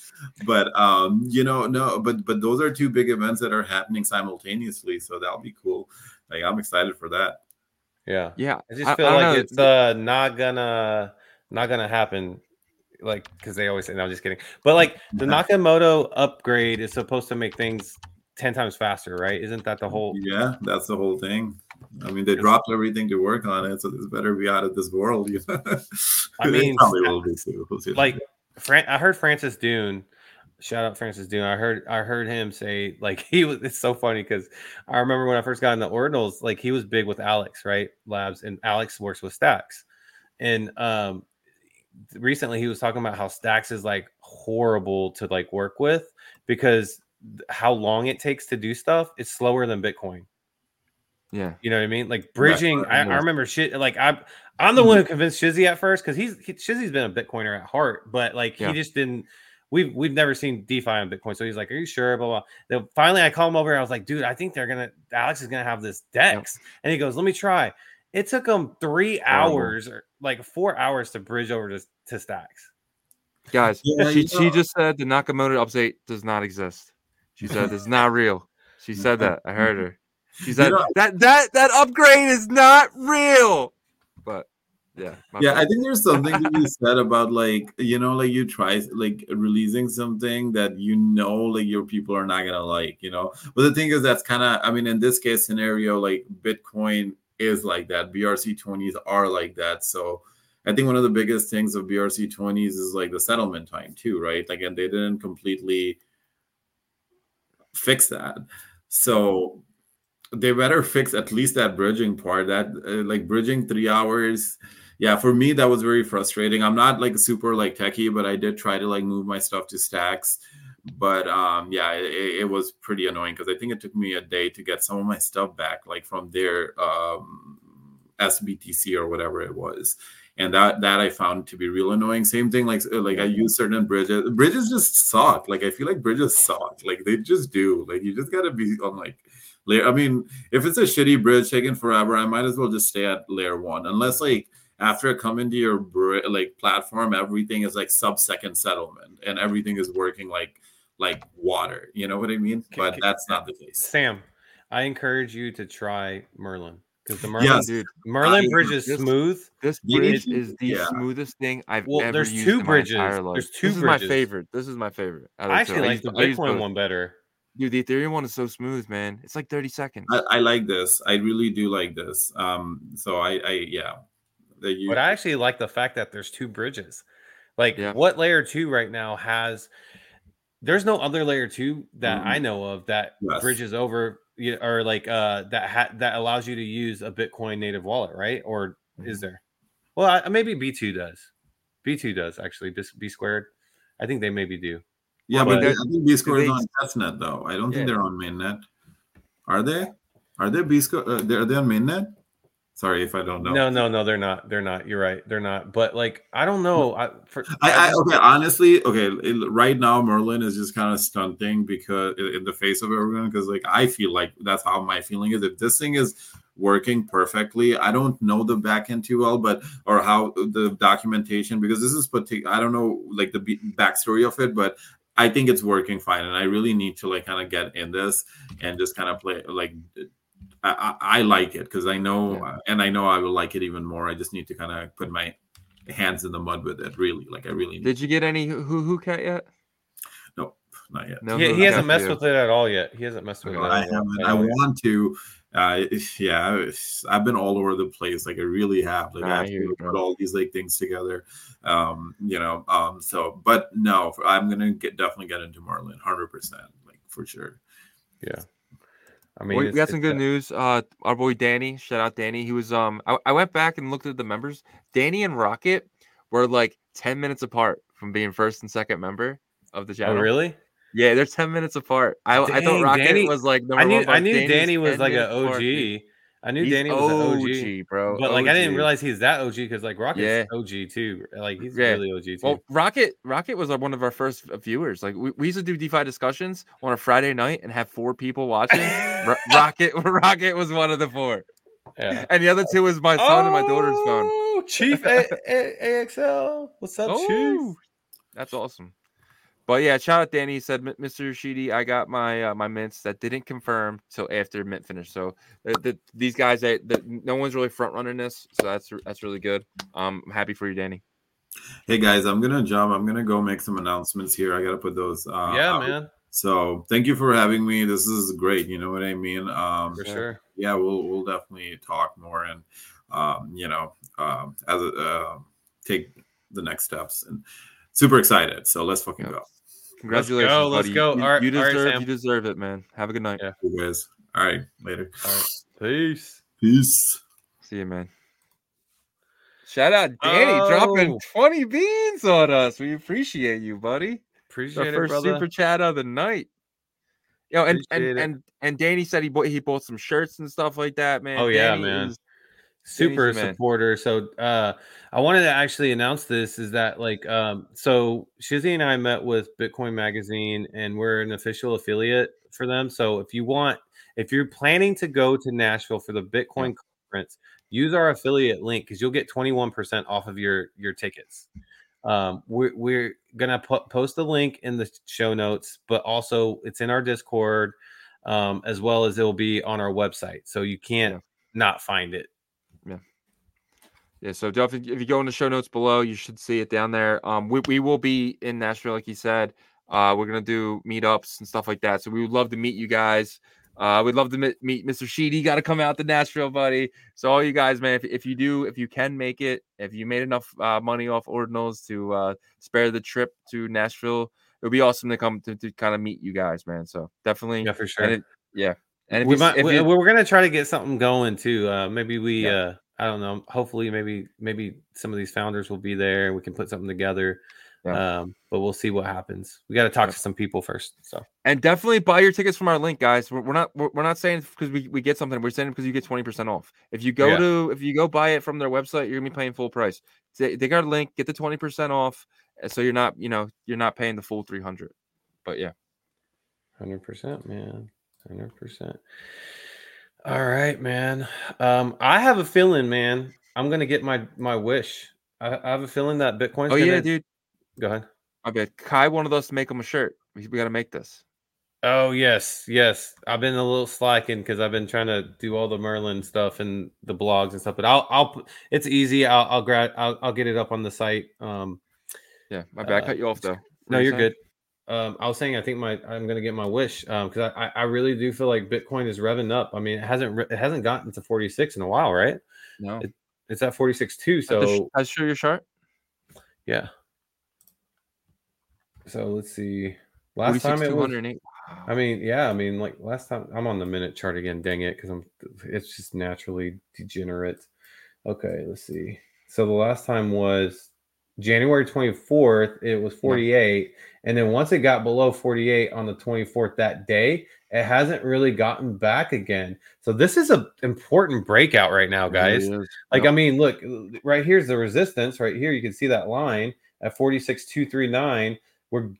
but um you know no but but those are two big events that are happening simultaneously so that'll be cool like i'm excited for that yeah. yeah I just feel I don't like know. it's uh not gonna not gonna happen. Like because they always say, no, I'm just kidding. But like the Nakamoto upgrade is supposed to make things ten times faster, right? Isn't that the whole? yeah that's the whole thing I mean, they dropped everything to work on it, so this better be out of this world. You know? I (laughs) mean, probably will be too. Like, Fran- I heard Francis Dune. Shout out Francis Dune. I heard I heard him say like (laughs) he was. It's so funny because I remember when I first got in the ordinals, like he was big with Alex, right? Labs, and Alex works with Stacks, and um, recently he was talking about how Stacks is like horrible to like work with because how long it takes to do stuff it's slower than Bitcoin. Yeah. You know what I mean? Like bridging. I, I remember shit. Like I'm, I'm the one who convinced Shizzy at first because he's he, Shizzy's been a Bitcoiner at heart, but like Yeah. he just didn't. We've we've never seen DeFi on Bitcoin, so he's like, "Are you sure?" Blah blah. Then finally, I call him over. I was like, "Dude, I think they're gonna. Alex is gonna have this Dex," and he goes, "Let me try." It took them three Horrible. hours or like four hours to bridge over to, to Stacks. Guys, Yeah, she, you she just said the Nakamoto update does not exist. She said it's not real. She said that. I heard her. She (laughs) said know- that that that upgrade is not real. But Yeah. my yeah i think there's something to be said about like you know like you try like releasing something that you know like your people are not gonna like you know but the thing is that's kind of i mean in this case scenario like bitcoin is like that. Brc20s are like that. So i think one of the biggest things of brc20s is like the settlement time too right? Like and they didn't completely fix that. So they better fix at least that bridging part that uh, like bridging three hours. Yeah for me that was very frustrating. I'm not like super like techie but i did try to like move my stuff to stacks but um yeah it, it was pretty annoying because i think it took me a day to get some of my stuff back like from their um sbtc or whatever it was. And that that i found to be real annoying. Same thing like like i use certain bridges bridges just suck. Like i feel like bridges suck. Like they just do. Like you just gotta be on like layer i mean if it's a shitty bridge taking forever i might as well just stay at layer one unless like after I come into your like platform everything is like sub second settlement and everything is working like like water you know what i mean Can- but can- that's not the case Sam, I encourage you to try Merlin because the Merlin Yes. dude, Merlin I- bridge is this- smooth. this bridge to- is the yeah. smoothest thing I've Well, ever there's used two in bridges. my entire life. There's two this is my favorite. This is my favorite. out of I actually like the use Bitcoin one better. Dude, the Ethereum one is so smooth, man. It's like 30 seconds. I, I like this i really do like this um so i i yeah that you But I actually like the fact that there's two bridges. Like Yeah. what layer two right now has there's no other layer two that Mhm. I know of that Yes. bridges over or like uh that ha- that allows you to use a Bitcoin native wallet, right? Or Mm-hmm. is there? Well, I, maybe B2 does. B2 does actually. Just B squared. I think they maybe do. Yeah, but but I think B squared is on testnet though. I don't think they're on mainnet. Are they? Are they B squared? Uh, are they on mainnet? Sorry if I don't know. No, no, no, they're not. They're not. You're right. They're not. But like, I don't know. I, for, I, I okay. Honestly, okay. it- right now, Merlin is just kind of stunting because in the face of everyone, because like I feel like that's how my feeling is. If this thing is working perfectly, I don't know the backend too well, but or how the documentation because this is particular. I don't know like the backstory of it, but I think it's working fine, and I really need to like kind of get in this and just kind of play like. I, I, I like it because I know, Yeah. and I know I will like it even more. I just need to kind of put my hands in the mud with it. Really, like I really need. Did you get any who who cat yet? No, not yet. No, he, he hasn't messed with it at all yet. He hasn't messed with it. I haven't. I want to. Uh, yeah, I've been all over the place. Like I really have. Like I I have to put all these like things together. Um, you know. Um. So, but no, I'm gonna get definitely get into Merlin, hundred percent, like for sure. Yeah. I I mean, we, we got some good a- news. Uh, our boy Danny, shout out Danny. He was um, I, I went back and looked at the members. Danny and Rocket were like ten minutes apart from being first and second member of the Oh, really? Yeah, they're ten minutes apart. I, I Dang, thought Rocket Danny- was like number I knew one, I knew Danny was like an minutes apart. OG. I knew He's Danny was an OG, bro. but like I didn't realize he's that OG because like Rocket's Yeah. OG too. Like he's Yeah. really OG too. Well, Rocket Rocket was uh, one of our first viewers. Like we, we used to do DeFi discussions on a Friday night and have four people watching. Ro- (laughs) Rocket (laughs) Rocket was one of the four, yeah. and the other two was my son and my daughter's phone. Oh, Chief A- A- AXL. What's up, Chief? Oh, that's awesome. But yeah, shout out Danny. He said, Mr. Sheedy, I got my uh, my mints that didn't confirm till after mint finish. So the, the, these guys, they, the, no one's really front running this, so that's that's really good. Um, I'm happy for you, Danny. Hey guys, I'm gonna jump. I'm gonna go make some announcements here. I gotta put those. Uh, yeah, out. man, So thank you for having me. This is great. You know what I mean. Um, for Yeah. sure. yeah, we'll we'll definitely talk more and um, you know um, as a, uh, take the next steps and super excited. So let's fucking Yeah. go, Congratulations, go, let's buddy. go. You, All right- you deserve Sam. you deserve it, man. Have a good night. Yeah. you guys. All right, later. All right. Peace. Peace. See you, man. Shout out Danny oh. dropping Oh. 20 beans on us. We appreciate you, buddy. Our Appreciate it, first brother. super chat of the night. Yo, and Appreciate and, it. and and Danny said he bought he bought some shirts and stuff like that, man. Oh, yeah, man. is- super supporter. So uh I wanted to actually announce this is that like um so Shizzy and I met with Bitcoin Magazine and we're an official affiliate for them. So if you want if you're planning to go to Nashville for the Bitcoin conference, use our affiliate link because you'll get 21% off of your your tickets. Um we're we're gonna po- post a link in the show notes, but also it's in our Discord, um, as well as it'll be on our website. So you can't Yeah. not find it. Yeah, so definitely if you go in the show notes below, you should see it down there. Um, we, we will be in Nashville, like you said. Uh, we're gonna do meetups and stuff like that. So we would love to meet you guys. Uh, we'd love to meet, meet Mr. Sheedy. Got to come out to Nashville, buddy. So all you guys, man, if, if you do, if you can make it, if you made enough uh, money off ordinals to uh, spare the trip to Nashville, it would be awesome to come to, to kind of meet you guys, man. So definitely, Yeah, for sure. and it, yeah. And if we you, might, we, we're gonna try to get something going too. Uh, maybe we, Yeah. uh, I don't know. Hopefully, maybe maybe some of these founders will be there and we can put something together. Yeah. Um, but we'll see what happens. We got to talk Yeah. to some people first. So and definitely buy your tickets from our link, guys. We're, we're not we're, we're not saying because we, we get something. We're saying because you get twenty percent off. If you go Yeah. to if you go buy it from their website, you're gonna be paying full price. They, they got a link, get the twenty percent off, uh, so you're not you know you're not paying the full three hundred. But yeah, hundred percent, man, hundred percent. All right, man. Um, I have a feeling, man. I'm gonna get my my wish. I, I have a feeling that Bitcoin's oh gonna. yeah, dude. Go ahead. I bet Kai wanted us to make him a shirt. We, we got to make this. Oh yes, yes. I've been a little slacking because I've been trying to do all the Merlin stuff and the blogs and stuff. But I'll, I'll. It's easy. I'll, I'll grab. I'll, I'll get it up on the site. Um, Yeah, my bad. Uh, cut you off though. What no, you you're saying? good. Um, I was saying I think my I'm gonna get my wish um because I, I I really do feel like Bitcoin is revving up. I mean, it hasn't it hasn't gotten to 46 in a while, right? No. It- It's at 46 too. At the sh- So I show your chart. yeah. So let's see. Last time it was 208. I mean, yeah, I mean, like last time I'm on the minute chart again, dang it, because I'm it's just naturally degenerate. Okay, let's see. So the last time was January 24th, it was 48. And then once it got below 48 on the 24th that day, it hasn't really gotten back again. So this is an important breakout right now, It really guys. Like. I mean, look, right here's the resistance. Right here, you can see that line at 46,239. We're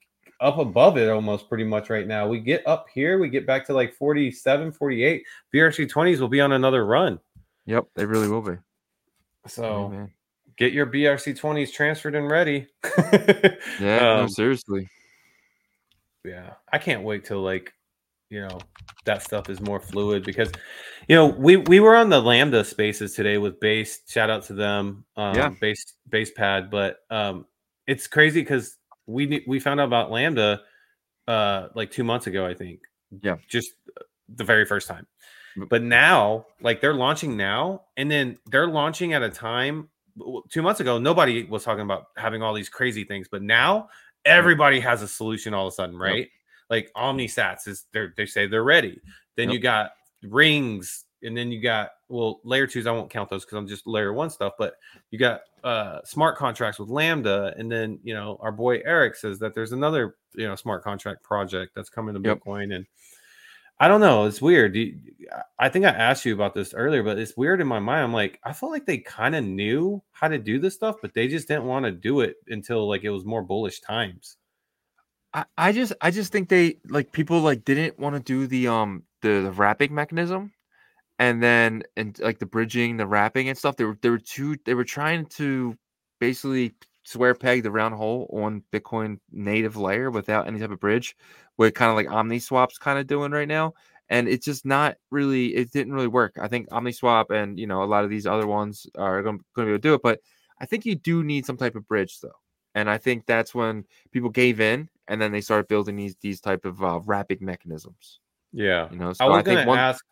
up above it almost pretty much right now. We get up here, we get back to like 47, 48. BRC 20s will be on another run. Yep, they really will be. So man. Get your BRC 20s transferred and ready. (laughs) Yeah, no, um, seriously. yeah i can't wait till like you know that stuff is more fluid because you know we we were on the lambda spaces today with base shout out to them um Yeah. base base pad but um it's crazy because we we found out about lambda uh like two months ago i think Yeah. just the very first time Mm. but now like they're launching now and then they're launching at a time two months ago nobody was talking about having all these crazy things but now everybody has a solution all of a sudden right like omnisats is they they say they're ready then Yep. you got rings and then you got well layer twos i won't count those because i'm just layer one stuff but you got uh smart contracts with lambda and then you know our boy eric says that there's another you know smart contract project that's coming to Yep. bitcoin and I don't know. It's weird. I think I asked you about this earlier, but it's weird in my mind. I'm like, I felt like they kind of knew how to do this stuff, but they just didn't want to do it until like it was more bullish times. I, I just I just think they like people like didn't want to do the um the, the wrapping mechanism and then and like the bridging, the wrapping and stuff. They were they were too they were trying to basically square peg the round hole on Bitcoin native layer without any type of bridge, what kind of like OmniSwap's kind of doing right now. And it's just not really it didn't really work. I think OmniSwap and you know a lot of these other ones are going to be able to do it, but I think you do need some type of bridge though. And I think that's when people gave in and then they started building these these type of uh, wrapping mechanisms. Yeah. You know, I so was I, think one, ask.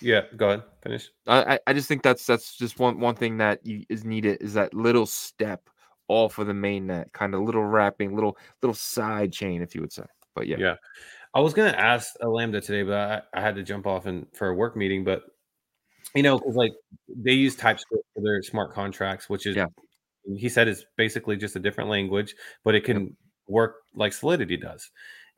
Yeah, go ahead. Finish. I, I- I just think that's that's just one one thing that you, is needed is that little step off of the main net, kind of little wrapping, little little side chain, if you would say. But yeah, Yeah. I was gonna ask a lambda today, but I, I had to jump off and for a work meeting. But you know, because like they use TypeScript for their smart contracts, which is Yeah. he said it's basically just a different language, but it can work like Solidity does.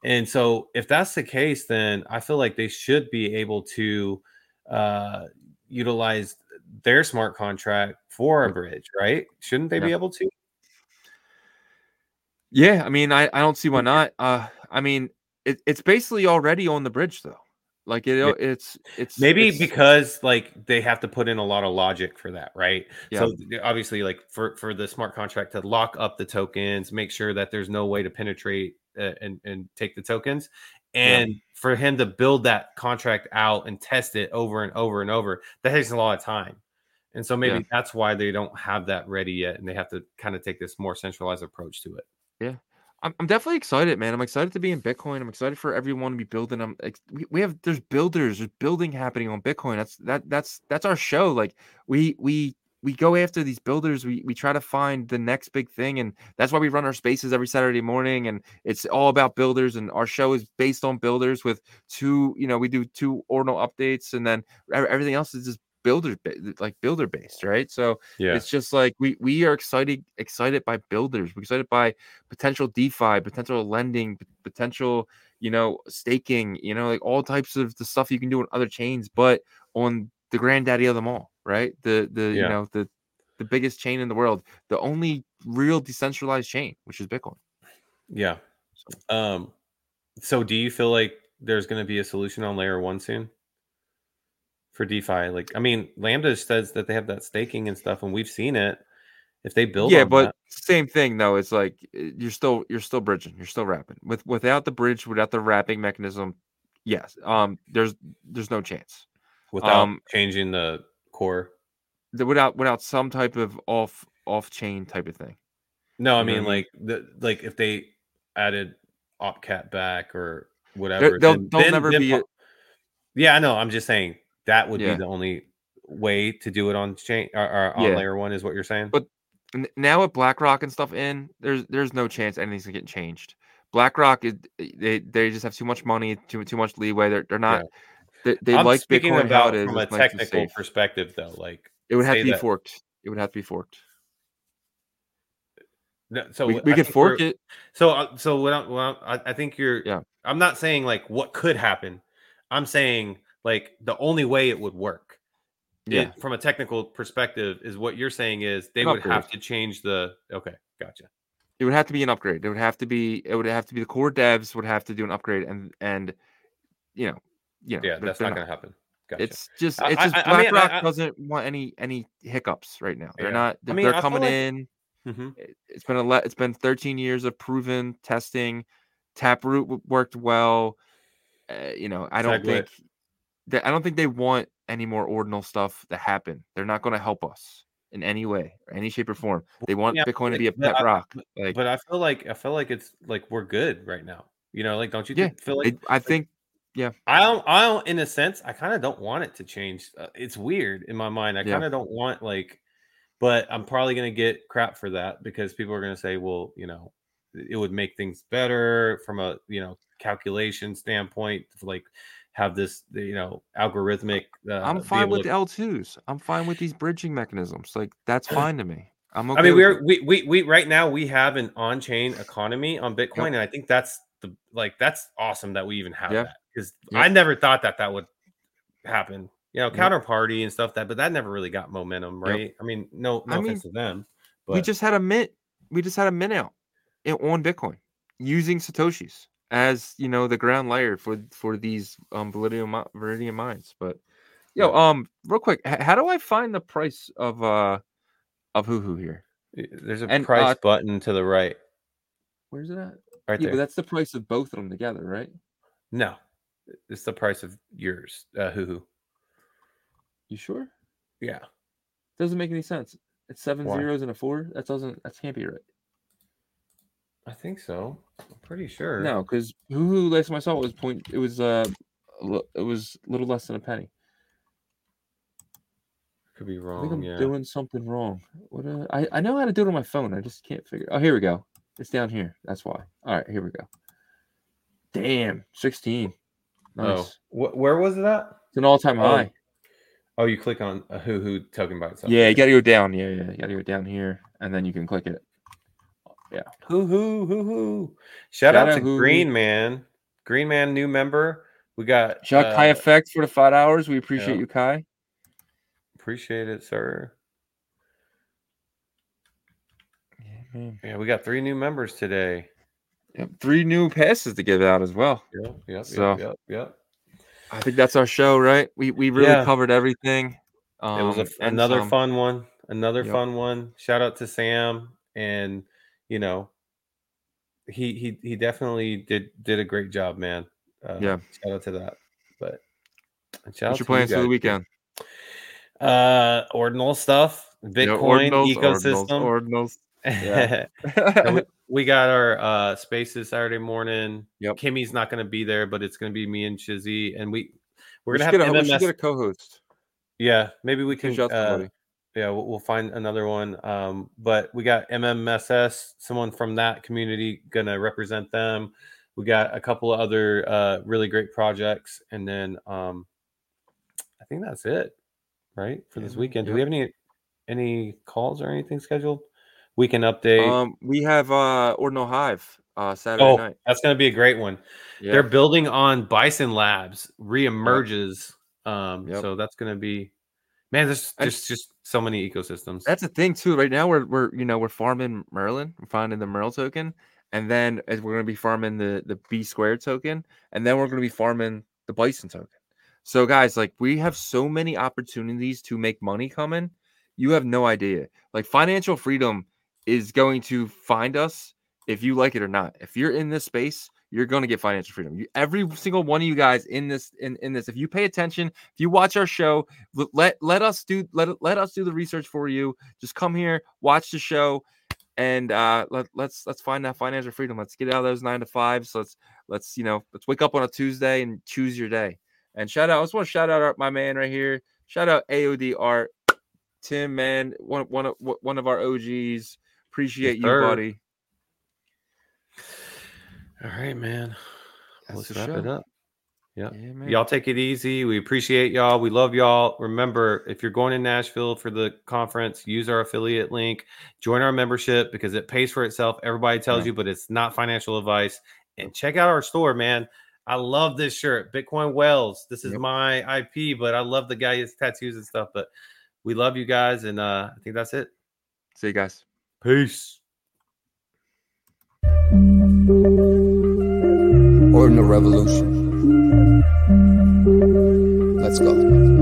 And so if that's the case, then I feel like they should be able to uh utilize their smart contract for a bridge, right? Shouldn't they be able to? Yeah. I mean, I I don't see why not. Uh, I mean, it, it's basically already on the bridge though. Like it, Yeah. it's it's maybe it's- because like they have to put in a lot of logic for that right Yeah. so obviously like for for the smart contract to lock up the tokens make sure that there's no way to penetrate uh, and and take the tokens and for him to build that contract out and test it over and over and over that takes a lot of time And so maybe Yeah. that's why they don't have that ready yet, and they have to kind of take this more centralized approach to it. I'm, I'm definitely excited, man. I'm excited to be in Bitcoin. I'm excited for everyone to be building. Um, I'm we, we have there's builders, there's building happening on Bitcoin. That's that that's that's our show. Like we we we go after these builders. We we try to find the next big thing, and that's why we run our spaces every Saturday morning. And it's all about builders. And our show is based on builders with two. You know, we do two ordinal updates, and then everything else is just builder like builder based, right? So Yeah. it's just like we we are excited excited by builders. We're excited by potential DeFi, potential lending, potential you know staking. You know, like all types of the stuff you can do on other chains, but on the granddaddy of them all, right? The the you know the the biggest chain in the world, the only real decentralized chain, which is Bitcoin. Yeah. Um, so do you feel like there's going to be a solution on layer one soon for DeFi? Like, I mean, Lambda says that they have that staking and stuff, and we've seen it. If they build, yeah, but that- same thing though. It's like uh, you're still you're still bridging. You're still wrapping. With without the bridge, without the wrapping mechanism, yes. Um, there's there's no chance. without um, changing the core. The- Without without some type of off off chain type of thing. No, I You mean what I mean? like the like if they added OpCat back or whatever, they'll- then- they'll then- never then be a- Yeah, I know. I'm just saying that would Yeah. be the only way to do it on chain or, or on Yeah. layer one. Is what you're saying? But now with BlackRock and stuff in, there's there's no chance anything's gonna get changed. BlackRock is they they just have too much money, too too much leeway. They're they're not. They, they I'm like speaking Bitcoin about how it is. from a technical perspective, though. Like It would have to be that- forked. It would have to be forked. no, so we we could fork it. So, uh, so what? I, I, I think you're. Yeah. I'm not saying like what could happen. I'm saying like the only way it would work. Yeah. it- from a technical perspective, is what you're saying is they An would have to change the. Okay, gotcha. It would have to be an upgrade. It would have to be. It would have to be the core devs would have to do an upgrade, and and you know, you know, Yeah, that's not going to happen. Gotcha. It's just it's just I- I mean, BlackRock I- I- doesn't want any any hiccups right now. They're Yeah. not. They're, mean, they're coming like- in. Mhm. it- it's been a le- it's been 13 years of proven testing taproot worked well uh, you know i don't Segwit. think i don't think they want any more ordinal stuff to happen they're not going to help us in any way or any shape or form they want yeah, bitcoin to be a pet I- rock like but I feel like I feel like it's like we're good right now. You know, like don't you Yeah, think- feel like i think yeah. I don't, I don't, in a sense, I kind of don't want it to change. Uh, it's weird in my mind. I kind of don't want like, but I'm probably going to get crap for that because people are going to say, well, you know, it would make things better from a, you know, calculation standpoint, like have this, you know, algorithmic. Uh, i'm fine with to- l2s i'm fine with these bridging mechanisms like that's fine to me i'm okay I mean, we're we, we we right now we have an on-chain economy on Bitcoin, and I think that's the like that's awesome that we even have Yeah. that because Yep. I never thought that that would happen. You know, Yep. counterparty and stuff that, but that never really got momentum, Yep. right? I mean, no, no I offense to them, but we just had a mint we just had a mint out on bitcoin using satoshis as you know the ground layer for for these um Verothium, mi- mines but yo um real quick h- how do i find the price of uh of hoo here? There's a and, price uh, button to the right, where's it at? Right yeah there. but that's the price of both of them together right? No, it's the price of yours, uh, hoo hoo. you sure? Yeah, doesn't make any sense. It's seven Why? zeros and a four? That doesn't that can't be right I think so. I'm pretty sure. no because hoo last time i saw it was point it was uh a it was a little less than a penny could be wrong. I think. I'm Yeah, doing something wrong. What? Uh, I I know how to do it on my phone. I just can't figure. Oh, here we go. It's down here. That's why. All right, here we go. Damn, sixteen. Nice. Oh, Wh- where was it at? It's an all-time Oh, high. Oh, you click on a hoo hoo token by itself. Yeah, you got to go down. Yeah, yeah, you got to go down here, and then you can click it. Hoo hoo hoo hoo. Shout, Shout out to Hoo Hoo. Green Man. Green Man new member. We got Shout out Kai uh, Effect for the five hours. We appreciate yeah. you, Kai. Appreciate it, sir. Yeah, man. Yeah, we got three new members today. Yep, three new passes to give out as well. Yep, yep, So- yep, yep, yep. I think that's our show, right? We we really Yeah. covered everything. it was a Um, another some. fun one. Another Yep. fun one. Shout out to Sam and you know he he he definitely did did a great job, man. Uh, Yeah. Shout out to that. But shout out What's your to you plans for the weekend? Uh, ordinal stuff, Yeah, Bitcoin ordinals, ecosystem. Ordinals, yeah. (laughs) We, we got our uh spaces Saturday morning. Yep. Kimmy's not going to be there, but it's going to be me and Shizzy, and we we're we gonna have get a, we should get a co-host. yeah, maybe we can. Reach out to Uh. Yeah, we'll, we'll find another one. Um, but we got MMSS, someone from that community gonna represent them. We got a couple of other uh, really great projects, and then um, I think that's it, right, for this Yeah, weekend. Do we have any any calls or anything scheduled? Weekend update. Um, we have uh Ordinal Hive uh Saturday oh, night. that's gonna be a great one. Yeah. They're building on Bison Labs, reemerges. Um, Yep. so that's gonna be man. There's just just so many ecosystems. That's the thing too. Right now we're we're you know we're farming Merlin, we're finding the MERL token, and then as we're gonna be farming the the B squared token, and then we're gonna be farming the Bison token. So guys, like we have so many opportunities to make money coming. You have no idea. Like financial freedom is going to find us if you like it or not. If you're in this space, you're going to get financial freedom. You, every single one of you guys in this in, in this, if you pay attention, if you watch our show, let let us do let let us do the research for you. Just come here, watch the show, and uh, let let's let's find that financial freedom. Let's get out of those nine to fives. Let's let's you know let's wake up on a Tuesday and choose your day. And shout out, I just want to shout out our, my man right here. Shout out AOD Art, Tim, man, one one of one of our OGs. Appreciate you, buddy. All right, man. That's Let's wrap it up. Yep. Yeah. Y'all take it easy. We appreciate y'all. We love y'all. Remember, if you're going to Nashville for the conference, use our affiliate link, join our membership because it pays for itself. Everybody tells Yeah. you, but it's not financial advice. And check out our store, man. I love this shirt, Bitcoin Wells. This is Yep. my IP, but I love the guy his tattoos and stuff. But we love you guys, and uh, I think that's it. See you guys. Peace. Ordinal revolution. Let's go.